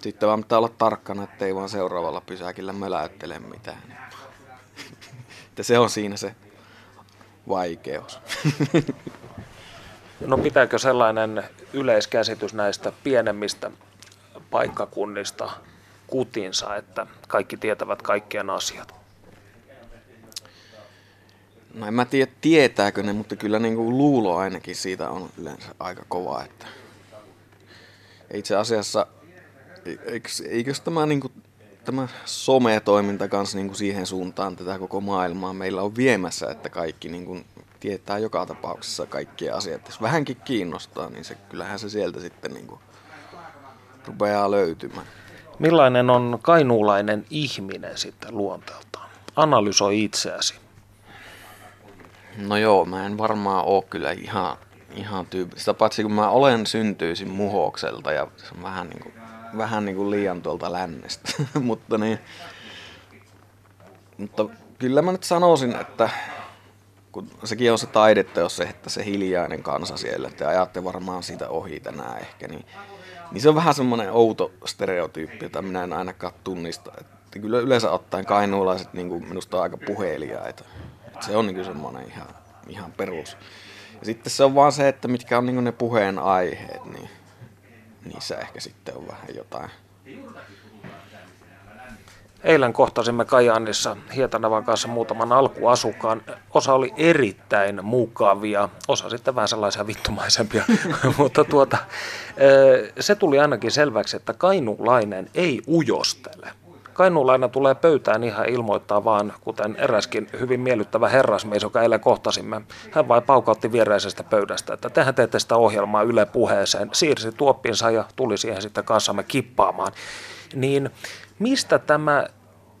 sitten vaan pitää olla tarkkana, ettei vaan seuraavalla pysäkillä möläyttele mitään. että se on siinä se vaikeus. No pitääkö sellainen yleiskäsitys näistä pienemmistä paikkakunnista kutinsa, että kaikki tietävät kaikkien asiat? No en mä tiedä tietääkö ne, mutta kyllä niin kuin luulo ainakin siitä on yleensä aika kova. Että itse asiassa, eikö, tämä, niin kuin, tämä some-toiminta kanssa niin kuin siihen suuntaan tätä koko maailmaa meillä on viemässä, että kaikki niin kuin tietää joka tapauksessa kaikkia asiat. Jos vähänkin kiinnostaa, niin se, kyllähän se sieltä sitten niin kuin rupeaa löytymään. Millainen on kainuulainen ihminen sitten luonteeltaan? Analysoi itseäsi. No joo, mä en varmaan oo kyllä ihan, ihan tyypillistä, paitsi kun mä olen syntyisin muhokselta ja se on vähän niin kuin, vähän niin kuin liian tuolta lännestä. mutta, niin, mutta kyllä mä nyt sanoisin, että kun sekin on se taideteos, että se hiljainen kansa siellä, te ajatte varmaan siitä ohi tänään ehkä, niin, niin se on vähän semmoinen outo stereotyyppi, jota minä en ainakaan tunnista. Että kyllä yleensä ottaen kainuulaiset niin kuin minusta on aika puheliaita. Se on niin semmoinen ihan, ihan perus. Ja sitten se on vaan se, että mitkä on niin ne puheen aiheet, niin niissä ehkä sitten on vähän jotain. Eilen kohtasimme Kajaanissa Hietanavan kanssa muutaman alkuasukkaan. Osa oli erittäin mukavia, osa sitten vähän sellaisia vittumaisempia, mutta tuota, se tuli ainakin selväksi, että kainulainen ei ujostele. Kainuulainen tulee pöytään ihan ilmoittaa vaan, kuten eräskin hyvin miellyttävä herrasmies, joka eilen kohtasimme. Hän vain paukautti viereisestä pöydästä, että tehän teette sitä ohjelmaa Yle puheeseen. Siirsi tuoppinsa ja tuli siihen sitten kanssamme kippaamaan. Niin mistä tämä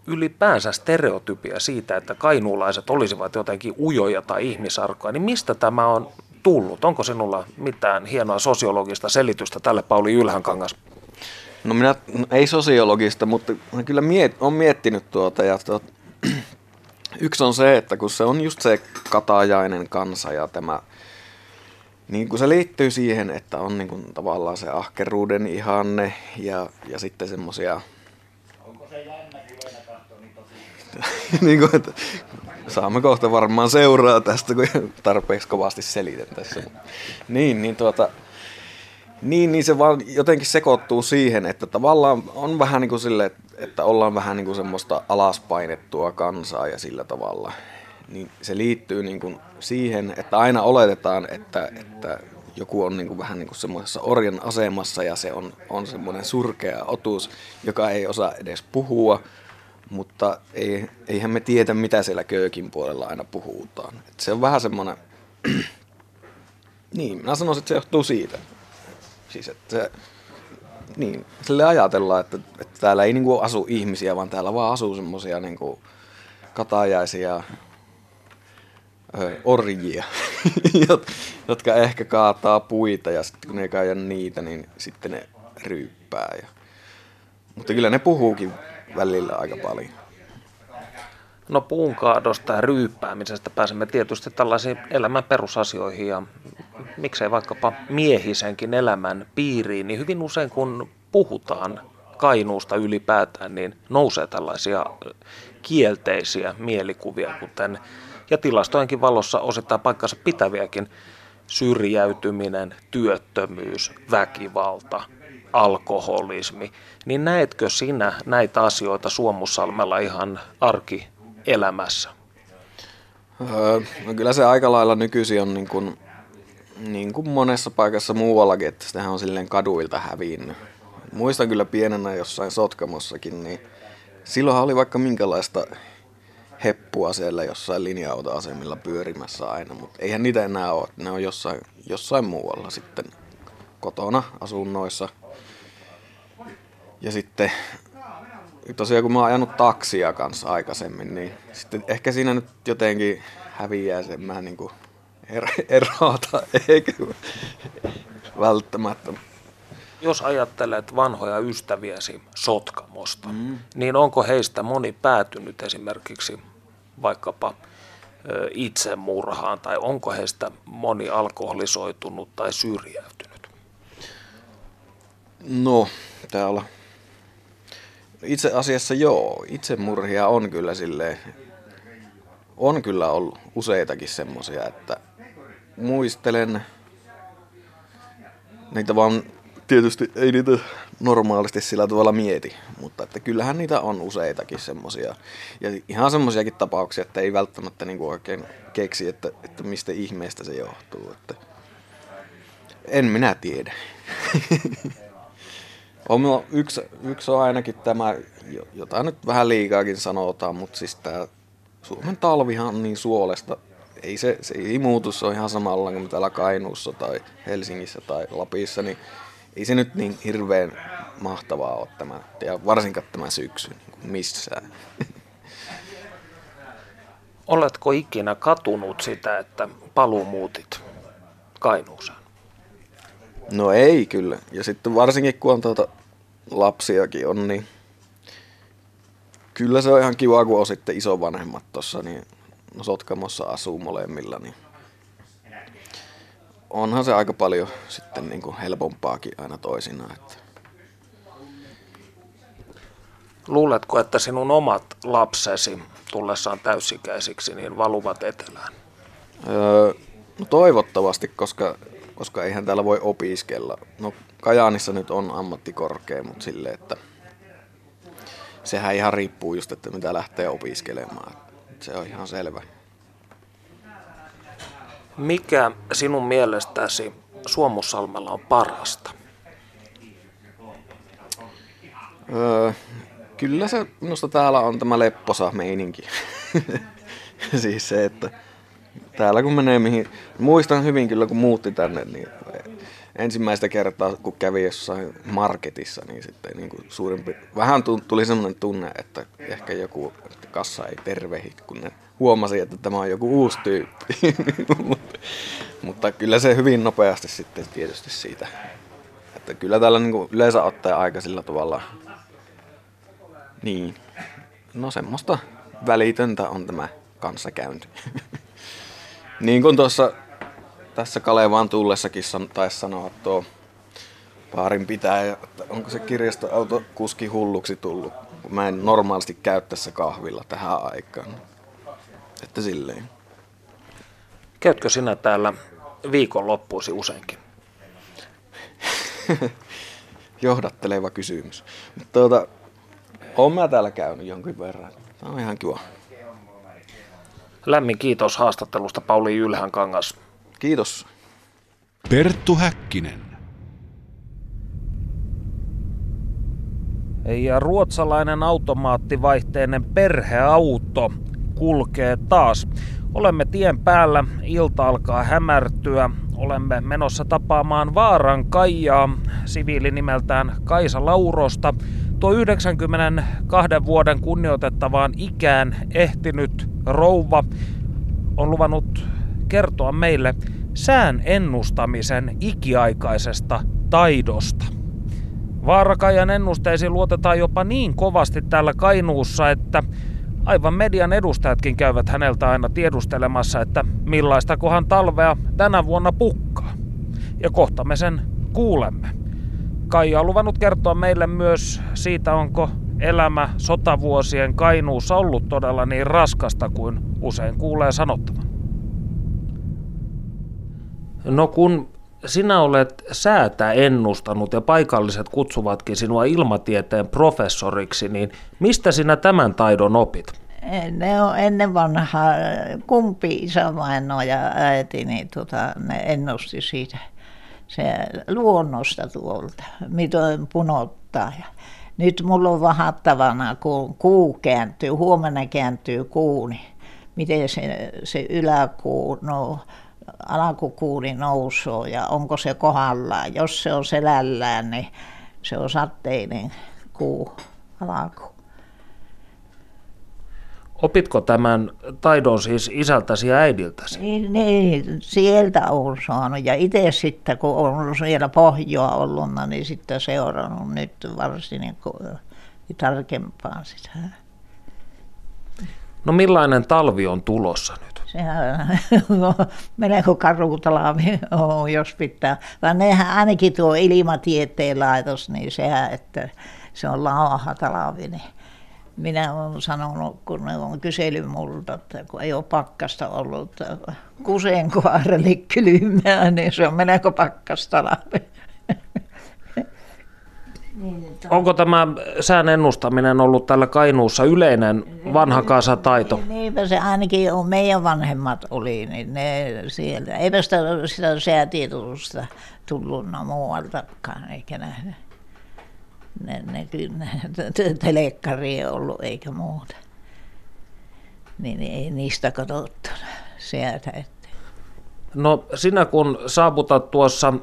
ylipäänsä stereotypia siitä, että kainuulaiset olisivat jotenkin ujoja tai ihmisarkoja, niin mistä tämä on tullut? Onko sinulla mitään hienoa sosiologista selitystä tälle Pauli Ylhänkangas? No minä, no ei sosiologista, mutta kyllä miet, on miettinyt tuota ja tuota, yksi on se, että kun se on just se katajainen kansa ja tämä, niin kun se liittyy siihen, että on niin kuin tavallaan se ahkeruuden ihanne ja, ja sitten semmoisia... Onko se jännä, kun niin kuin, että saamme kohta varmaan seuraa tästä, kun tarpeeksi kovasti selitän tässä. Niin, niin tuota, niin, niin se vaan jotenkin sekoittuu siihen, että tavallaan on vähän niin kuin sille, että ollaan vähän niin kuin semmoista alaspainettua kansaa ja sillä tavalla. Niin se liittyy niin kuin siihen, että aina oletetaan, että, että joku on niin kuin vähän niin kuin semmoisessa orjan asemassa ja se on, on semmoinen surkea otus, joka ei osaa edes puhua, mutta ei, eihän me tiedä, mitä siellä köökin puolella aina puhutaan. Et se on vähän semmoinen, niin, minä sanoisin, että se johtuu siitä. Siis että niin, sille ajatellaan, että, että täällä ei niinku asu ihmisiä, vaan täällä vaan asuu semmosia niinku katajaisia ö, orjia, jotka ehkä kaataa puita ja sitten kun ne ei niitä, niin sitten ne ryyppää. Ja... Mutta kyllä ne puhuukin välillä aika paljon. No puunkaadosta ja ryyppäämisestä pääsemme tietysti tällaisiin elämän perusasioihin ja miksei vaikkapa miehisenkin elämän piiriin, niin hyvin usein kun puhutaan Kainuusta ylipäätään, niin nousee tällaisia kielteisiä mielikuvia, kuten ja tilastojenkin valossa osittain paikkansa pitäviäkin. syrjäytyminen, työttömyys, väkivalta, alkoholismi, niin näetkö sinä näitä asioita Suomussalmella ihan arkielämässä? Öö, no kyllä se aika lailla nykyisin on niin kuin, niin kuin monessa paikassa muuallakin, että sitähän on silleen kaduilta hävinnyt. Muistan kyllä pienenä jossain Sotkamossakin, niin silloinhan oli vaikka minkälaista heppua siellä jossain linja-autoasemilla pyörimässä aina, mutta eihän niitä enää ole. Ne on jossain, jossain muualla sitten kotona, asunnoissa. Ja sitten tosiaan kun mä oon ajanut taksia kanssa aikaisemmin, niin sitten ehkä siinä nyt jotenkin häviää sen mä niin kuin er- erota, eikä välttämättä. Jos ajattelet vanhoja ystäviäsi Sotkamosta, mm. niin onko heistä moni päätynyt esimerkiksi vaikkapa itsemurhaan tai onko heistä moni alkoholisoitunut tai syrjäytynyt? No, täällä itse asiassa joo, itsemurhia on kyllä silleen, on kyllä ollut useitakin semmoisia, että muistelen niitä vaan tietysti ei niitä normaalisti sillä tavalla mieti, mutta että kyllähän niitä on useitakin semmoisia. Ja ihan semmoisiakin tapauksia, että ei välttämättä niinku oikein keksi, että, että mistä ihmeestä se johtuu. Että en minä tiedä. on yksi, yksi on ainakin tämä, jota nyt vähän liikaakin sanotaan, mutta siis tämä Suomen talvihan on niin suolesta. Ei se, se ei muutu, se on ihan samalla kuin täällä Kainuussa tai Helsingissä tai Lapissa, niin ei se nyt niin hirveän mahtavaa ole tämä, ja varsinkaan tämä syksy niin missään. Oletko ikinä katunut sitä, että paluumuutit Kainuuseen? No ei kyllä. Ja sitten varsinkin kun on tuota lapsiakin on, niin kyllä se on ihan kiva, kun on sitten isovanhemmat tuossa, niin no Sotkamossa asuu molemmilla, niin onhan se aika paljon sitten niin kuin helpompaakin aina toisinaan. Että. Luuletko, että sinun omat lapsesi tullessaan täysikäisiksi niin valuvat etelään? Öö, no toivottavasti, koska, koska eihän täällä voi opiskella. No Kajaanissa nyt on ammattikorkea, mutta silleen, että sehän ihan riippuu just, että mitä lähtee opiskelemaan. Se on ihan selvä. Mikä sinun mielestäsi Suomussalmella on parasta? Öö, kyllä se minusta täällä on tämä lepposa meininki. siis se, että täällä kun menee mihin... Muistan hyvin kyllä kun muutti tänne, niin ensimmäistä kertaa kun kävi jossain marketissa, niin sitten niin kuin suurin, vähän tuli sellainen tunne, että ehkä joku kassa ei tervehi, kun ne huomasi, että tämä on joku uusi tyyppi. mutta, mutta kyllä se hyvin nopeasti sitten tietysti siitä. Että kyllä täällä niin kuin yleensä ottaa aika sillä tavalla, niin, no semmoista välitöntä on tämä kanssakäynti. niin kuin tuossa tässä Kalevaan tullessakin taisi sanoa tuo paarin pitää, että onko se kirjastoauto kuski hulluksi tullut. Mä en normaalisti käy tässä kahvilla tähän aikaan. Että silleen. Käytkö sinä täällä viikonloppuisi useinkin? Johdatteleva kysymys. Mutta tuota, olen mä täällä käynyt jonkin verran. Tämä on ihan kiva. Lämmin kiitos haastattelusta Pauli Ylhän kangas. Kiitos. Perttu Häkkinen. Ja ruotsalainen automaattivaihteinen perheauto kulkee taas. Olemme tien päällä, ilta alkaa hämärtyä. Olemme menossa tapaamaan Vaaran Kaijaa, siviili nimeltään Kaisa Laurosta. Tuo 92 vuoden kunnioitettavaan ikään ehtinyt rouva on luvannut kertoa meille sään ennustamisen ikiaikaisesta taidosta. Vaarakajan ennusteisiin luotetaan jopa niin kovasti täällä Kainuussa, että aivan median edustajatkin käyvät häneltä aina tiedustelemassa, että millaista kohan talvea tänä vuonna pukkaa. Ja kohta me sen kuulemme. Kaija on luvannut kertoa meille myös siitä, onko elämä sotavuosien Kainuussa ollut todella niin raskasta kuin usein kuulee sanottavan. No kun sinä olet säätä ennustanut ja paikalliset kutsuvatkin sinua ilmatieteen professoriksi, niin mistä sinä tämän taidon opit? Ne on ennen vanhaa, kumpi isävaino ja äiti, niin tota, ne ennusti siitä se luonnosta tuolta, miten punottaa. Ja nyt mulla on vahattavana, kun kuu kääntyy, huomenna kääntyy kuu, niin miten se, se yläkuu, no alkukuuni nousuu ja onko se kohdallaan. Jos se on selällään, niin se on sateinen kuu alku. Opitko tämän taidon siis isältäsi ja äidiltäsi? Niin, niin sieltä olen saanut. Ja itse sitten, kun on siellä pohjoa ollut, niin sitten seurannut nyt varsin niin kuin, tarkempaan sitä. No millainen talvi on tulossa nyt? Sehän on melko karutalvi on, jos pitää. Vaan nehän ainakin tuo ilmatieteen laitos, niin sehän, että se on lauha talvi, niin minä olen sanonut, kun ne on kysellyt multa, että kun ei ole pakkasta ollut, kuseen kohdelle kylmää, niin se on melko pakkasta talvi. Niin, Onko tämä sään ennustaminen ollut tällä Kainuussa yleinen vanha taito? Niin, niinpä se ainakin on, meidän vanhemmat oli, niin ne sieltä. Eipä sitä, sitä säätiedotusta tullut muualtakaan, eikä nähdä. Ne, ne, ne telekkari ei ollut eikä muuta. Niin, niin ei niistä katsottu sieltä. Että. No sinä kun saavutat tuossa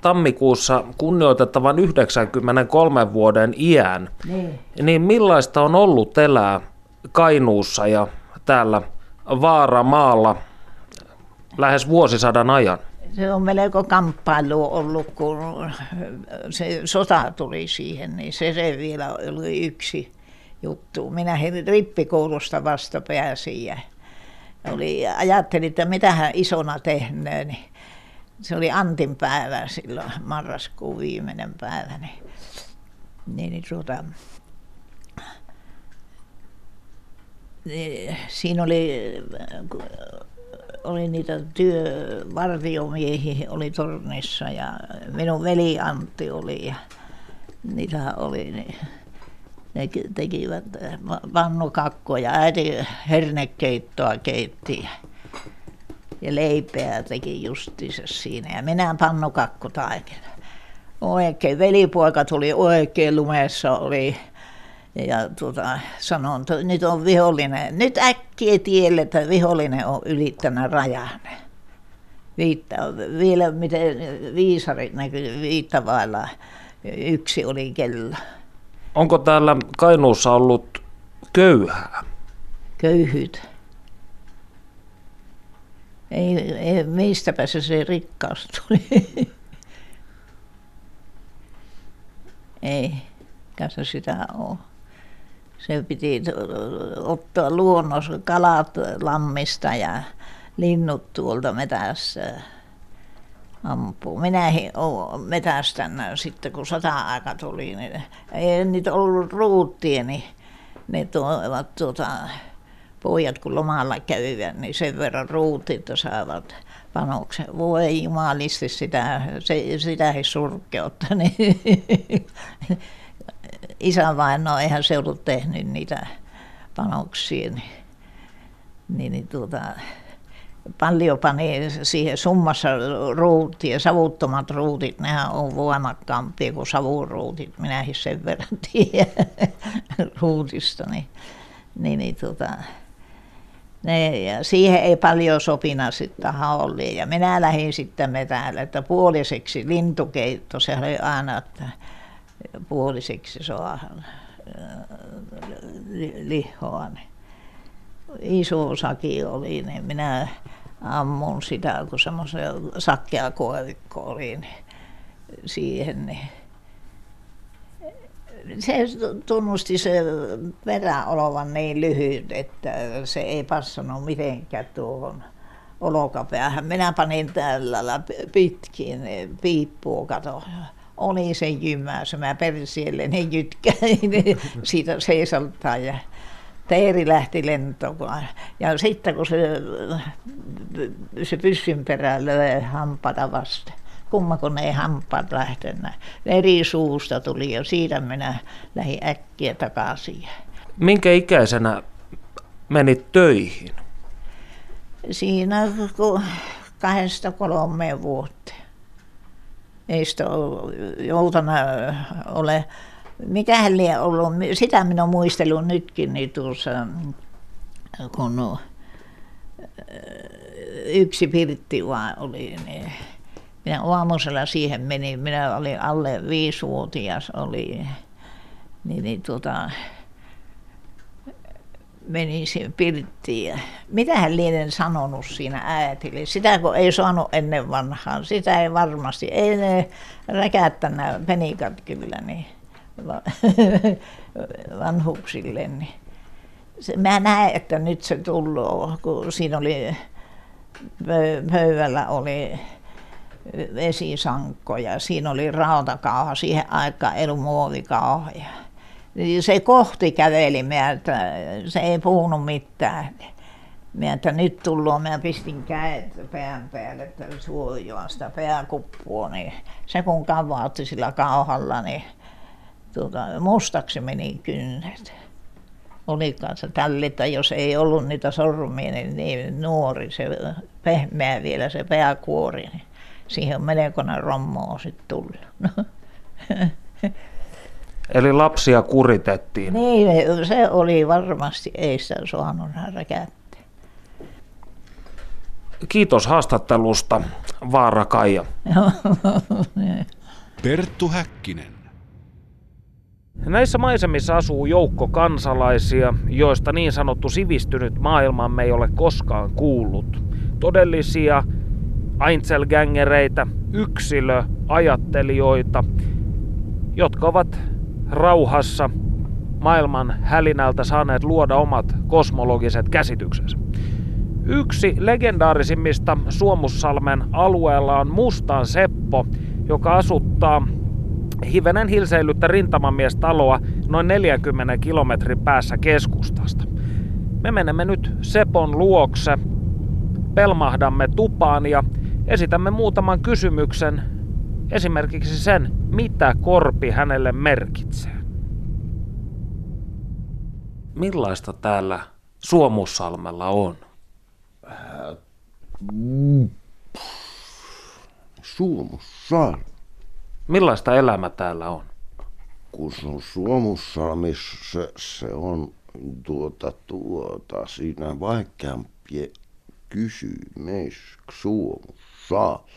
tammikuussa kunnioitettavan 93 vuoden iän, niin. niin millaista on ollut elää Kainuussa ja täällä Vaaramaalla lähes vuosisadan ajan? Se on melko kamppailu ollut, kun se sota tuli siihen, niin se, se vielä oli yksi juttu. Minä rippikoulusta vasta pääsin ja oli, ajattelin, että mitä hän isona tehnyt, niin se oli Antin päivä silloin, marraskuun viimeinen päivä, niin, niin, niin tuota, niin, siinä oli, oli niitä työvartiomiehiä oli tornissa ja minun veli Antti oli ja niitä oli, niin ne tekivät pannukakkoja, äiti hernekeittoa keitti ja leipää teki justiinsa siinä. Ja minä pannukakku taikina. Oikein, velipoika tuli oikein lumessa oli ja tuota, sanon, että nyt on vihollinen, nyt äkkiä tielle, että vihollinen on ylittänyt rajan. Viitta, vielä miten viisarit näkyy viittavailla, yksi oli kello. Onko täällä Kainuussa ollut köyhää? Köyhyyttä. Ei, ei, mistäpä se se rikkaus tuli. ei, kanssa sitä ole. Se piti ottaa luonnossa kalat lammista ja linnut tuolta metässä ampuu. Minä olen metästänyt sitten, kun sota-aika tuli, niin ei niitä ollut ruuttia, niin ne tuovat tuota, pojat kun lomalla kävivät, niin sen verran ruutit saavat panoksen. Voi jumalisti sitä, se, sitä ei surkeutta. Niin isä vain, no eihän se ollut tehnyt niitä panoksia, niin, niin, niin tuota, paljon pani siihen summassa ruutia, savuttomat ruutit, nehän on voimakkaampia kuin savuruutit, minäkin sen verran tiedän ruutista, niin, niin, niin tuota, ne, ja siihen ei paljon sopina sitten haulliin. Ja minä lähdin sitten metälle, että puoliseksi lintukeitto, se oli aina, että puoliseksi saa lihoa. Niin. Iso saki oli, niin minä ammun sitä, kun semmoisen sakkea koivikko oli niin siihen. Niin se tunnusti se perä olevan niin lyhyt, että se ei passannut mitenkään tuohon olokapäähän. Minä panin tällä pitkin piippua, kato. Oli se jymässä, mä persielle ne jytkäin siitä seisaltaa ja teeri lähti lentoon. Ja sitten kun se, se pyssyn perään löi hampata vasta, kumma kun ei hampaat lähtenyt. Eri suusta tuli ja siitä minä lähdin äkkiä takaisin. Minkä ikäisenä menit töihin? Siinä kun kahdesta kolmeen vuotta. Ei sitä joutana ole mikähän lie ollut, sitä minä olen muistellut nytkin, niin tuossa, kun yksi pirtti vaan oli, niin minä aamusella siihen menin, minä olin alle viisivuotias, oli, niin, niin tuota, menin siihen pirttiin ja mitähän lienen sanonut siinä äitille. Sitä kun ei saanut ennen vanhaan, sitä ei varmasti, ei ne räkättänyt penikat kyllä, niin vanhuksille. Niin se, mä näen, että nyt se tulee, kun siinä oli pöydällä oli vesisankko ja siinä oli rautakauha, siihen aikaan ei ollut muovikauha. Niin se kohti käveli että se ei puhunut mitään. Mä nyt tullaan, mä pistin kädet pään päälle, että suojaa sitä pääkuppua, niin se kun kavautti sillä kauhalla, niin tuota, mustaksi meni kynnet. Oli kanssa tällitä, jos ei ollut niitä sormia, niin, niin nuori, se pehmeä vielä se pääkuori, niin siihen on melkoinen rommoa sitten tullut. Eli lapsia kuritettiin. Niin, se oli varmasti, ei sitä saanut nähdä kättä. Kiitos haastattelusta, Vaara Kaija. Perttu Häkkinen. Näissä maisemissa asuu joukko kansalaisia, joista niin sanottu sivistynyt maailmamme ei ole koskaan kuullut. Todellisia Einzelgängereitä, yksilöajattelijoita, jotka ovat rauhassa maailman hälinältä saaneet luoda omat kosmologiset käsityksensä. Yksi legendaarisimmista Suomussalmen alueella on Mustan Seppo, joka asuttaa hivenen hilseilyttä rintamamiestaloa noin 40 kilometrin päässä keskustasta. Me menemme nyt Sepon luokse, pelmahdamme tupaan ja esitämme muutaman kysymyksen, esimerkiksi sen, mitä korpi hänelle merkitsee. Millaista täällä Suomussalmella on? Suomussalmi. Millaista elämä täällä on? Kun se on Suomussalmi, se, se on tuota, tuota, siinä vaikeampia kysymys Suomussalmi.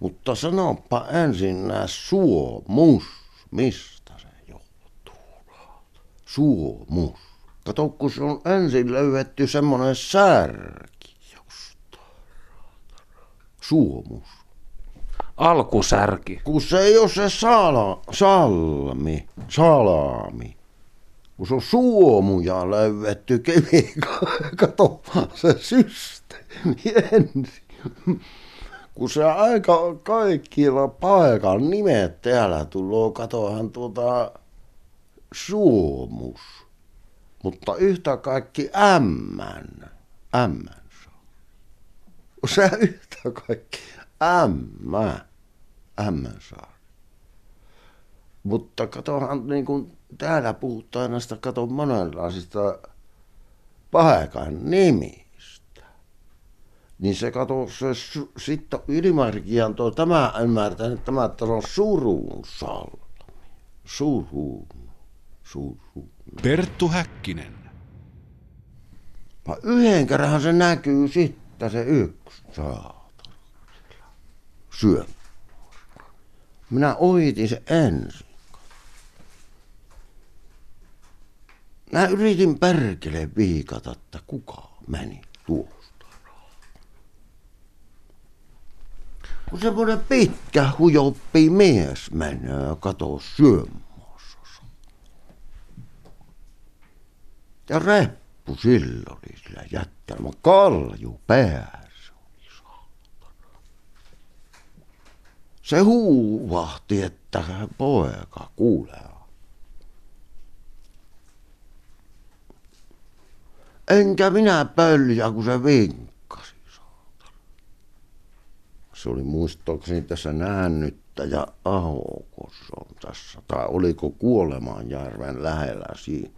Mutta sanoppa ensin nämä suomus, mistä se johtuu? Suomus. Kato, kun se on ensin löydetty semmoinen särki. Suomus alkusärki. Kun se ei ole se sala, salmi, salami. Kun se on suomuja löydetty kivi, kato se systeemi ensin. Kun se aika kaikilla paikan nimet täällä tulee, katohan tuota suomus. Mutta yhtä kaikki ämmän, ämmän saa. Se yhtä kaikki ämmä, ämmänsaari. Mutta katohan niin kuin täällä puhutaan näistä kato monenlaisista paikan nimistä. Niin se kato, se sitten ylimarkian tuo tämä ymmärtänyt, että tämä että on surun salmi. Surun. Surun. Perttu Häkkinen. Yhden kerran se näkyy sitten se yksi saa syö. Minä ohitin se ensin. Mä yritin perkele viikata, että kuka meni tuosta. Kun semmoinen pitkä hujoppi mies menee kato syömässä. Ja reppu silloin oli sillä jättelmä kalju pää. Se huuvahti, että poika kuulee. Enkä minä pölliä, kun se vinkkasi. Se oli muistaakseni tässä näännyttä ja Ahokos on tässä. Tai oliko Kuolemaanjärven lähellä siinä.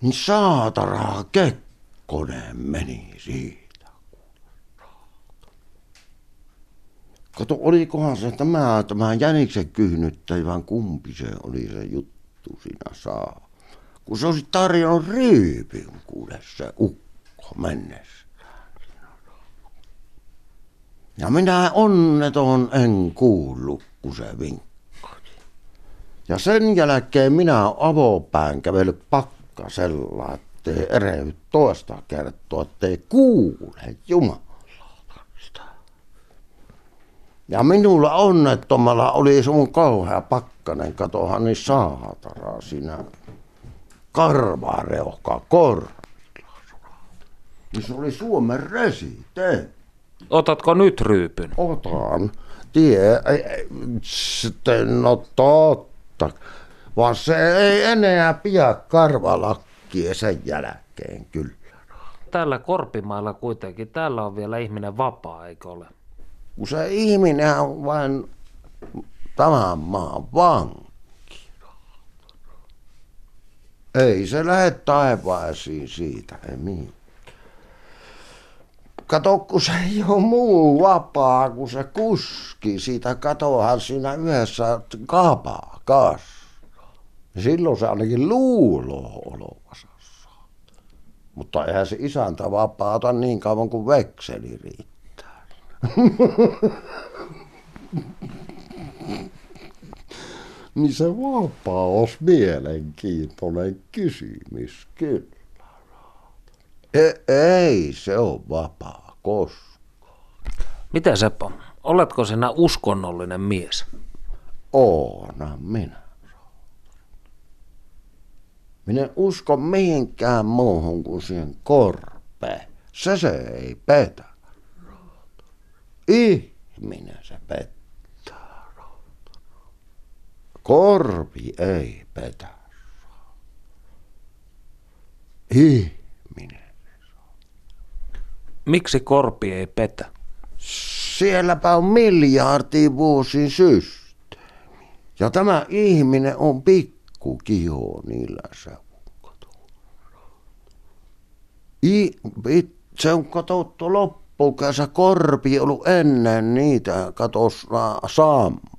Niin saataraa Kekkonen meni siitä. Kato, olikohan se tämä, tämä jäniksen kyhnyttäjä, vaan kumpi se oli se juttu siinä saa. Kun se olisi tarjonnut ryypin kuule se ukko mennessä. Ja minä onneton en kuullut, kun se vinkkasi. Ja sen jälkeen minä avopään kävellyt pakkasella, ettei erehdy toista kertoa, ettei kuule Jumala. Ja minulla onnettomalla oli sun kauhea pakkanen, katohan niin saatara siinä karvareuhka korvilla. Niin se oli Suomen resite. Otatko nyt ryypyn? Otan. Tie, sitten no totta. Vaan se ei enää pidä karvalakkia sen jälkeen kyllä. Täällä Korpimailla kuitenkin, täällä on vielä ihminen vapaa, eikö ole? Kun se ihminen on vain tämän maan vanki. Ei se lähde taivaisiin siitä, ei mihin. Kato, kun se ei ole muu vapaa kuin se kuski. Siitä katoahan siinä yhdessä kapaa kas. Silloin se ainakin luuloo olevansa. Mutta eihän se isäntä vapaata niin kauan kuin vekseli riittää. niin se vapaus mielenkiintoinen kysymys kyllä. E- ei se ole vapaa koskaan. Miten Seppo, oletko sinä uskonnollinen mies? Oona minä. Minä en usko mihinkään muuhun kuin siihen korpeen. Se se ei petä. Ihminen se pettää. Korpi ei petä. Ihminen. Miksi korpi ei petä? Sielläpä on miljardi vuosin systeemi. Ja tämä ihminen on pikku kiho niillä. I, se on katsottu loppukesä korpi ollut ennen niitä katos sammakoita.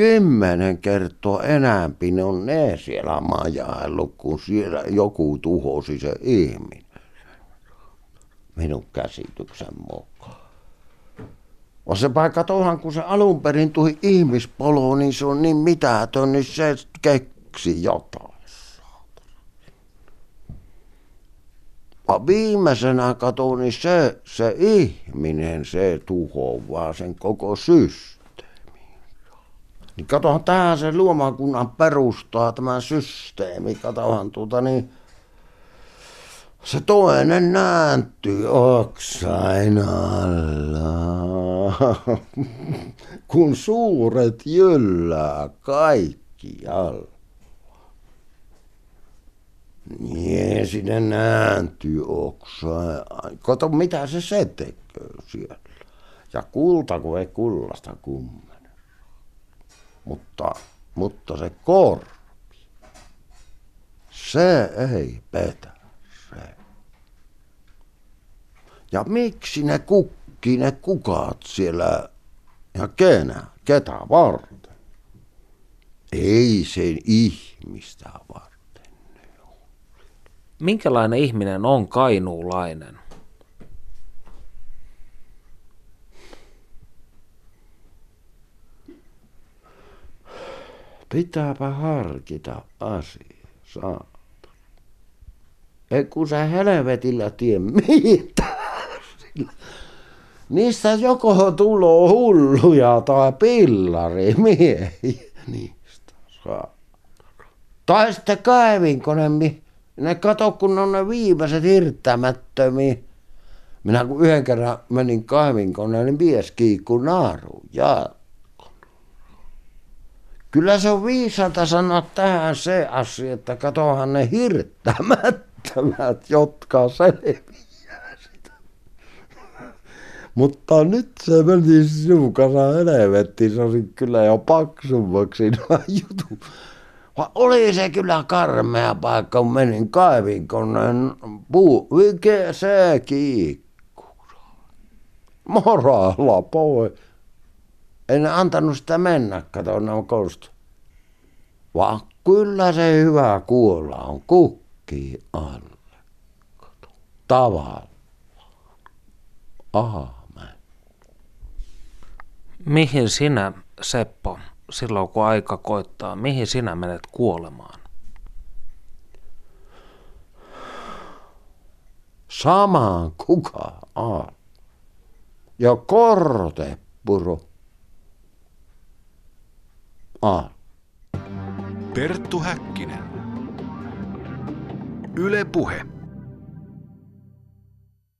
Kymmenen kertaa enämpi ne on ne siellä majaillut, kun siellä joku tuhosi se ihminen. Minun käsityksen mukaan. On se paikka tuohan, kun se alun perin tuli ihmispolo, niin se on niin mitätön, niin se keksi jotain. Ja viimeisenä kato, niin se, se ihminen, se tuhoaa sen koko systeemi. Niin katohan tähän se luomakunnan perustaa tämä systeemi. Katohan tuota niin, se toinen nääntyy oksain alla, kun suuret jyllää kaikkialla. Niin sinne nääntyy oksain. Kato mitä se se tekee siellä. Ja kulta kun ei kullasta kummene. Mutta, mutta se korpi, se ei petä. Ja miksi ne kukkii ne kukat siellä ja kenä, ketä varten? Ei sen ihmistä varten. Minkälainen ihminen on kainuulainen? Pitääpä harkita asiaa, saa. Ei kun sä helvetillä tie mitään. Niistä joko tuloo hulluja tai pillarimiehiä niistä saa. Tai sitten kaivinkone, ne kato kun on ne viimeiset hirttämättömiä. Minä kun yhden kerran menin kaivinkoneen, niin mies kiikkui naaruun jalkoon. Kyllä se on viisata sanoa tähän se asia, että katohan ne hirttämättömät, jotka selviää sitä. Mutta nyt se meni sinun kanssa helvettiin, se olisi kyllä jo paksummaksi nämä jutut. Vaan oli se kyllä karmea paikka, kun menin kaivinkoneen puu, mikä se kiikku. Moralla pois. En antanut sitä mennä, kato nämä kosta. Vaan kyllä se hyvä kuolla on kukki alle. Kato. Tavallaan. Aamen. Mihin sinä, Seppo, silloin kun aika koittaa, mihin sinä menet kuolemaan? Samaan kuka on. Ja kortepuro. On. Perttu Häkkinen. Yle Puhe.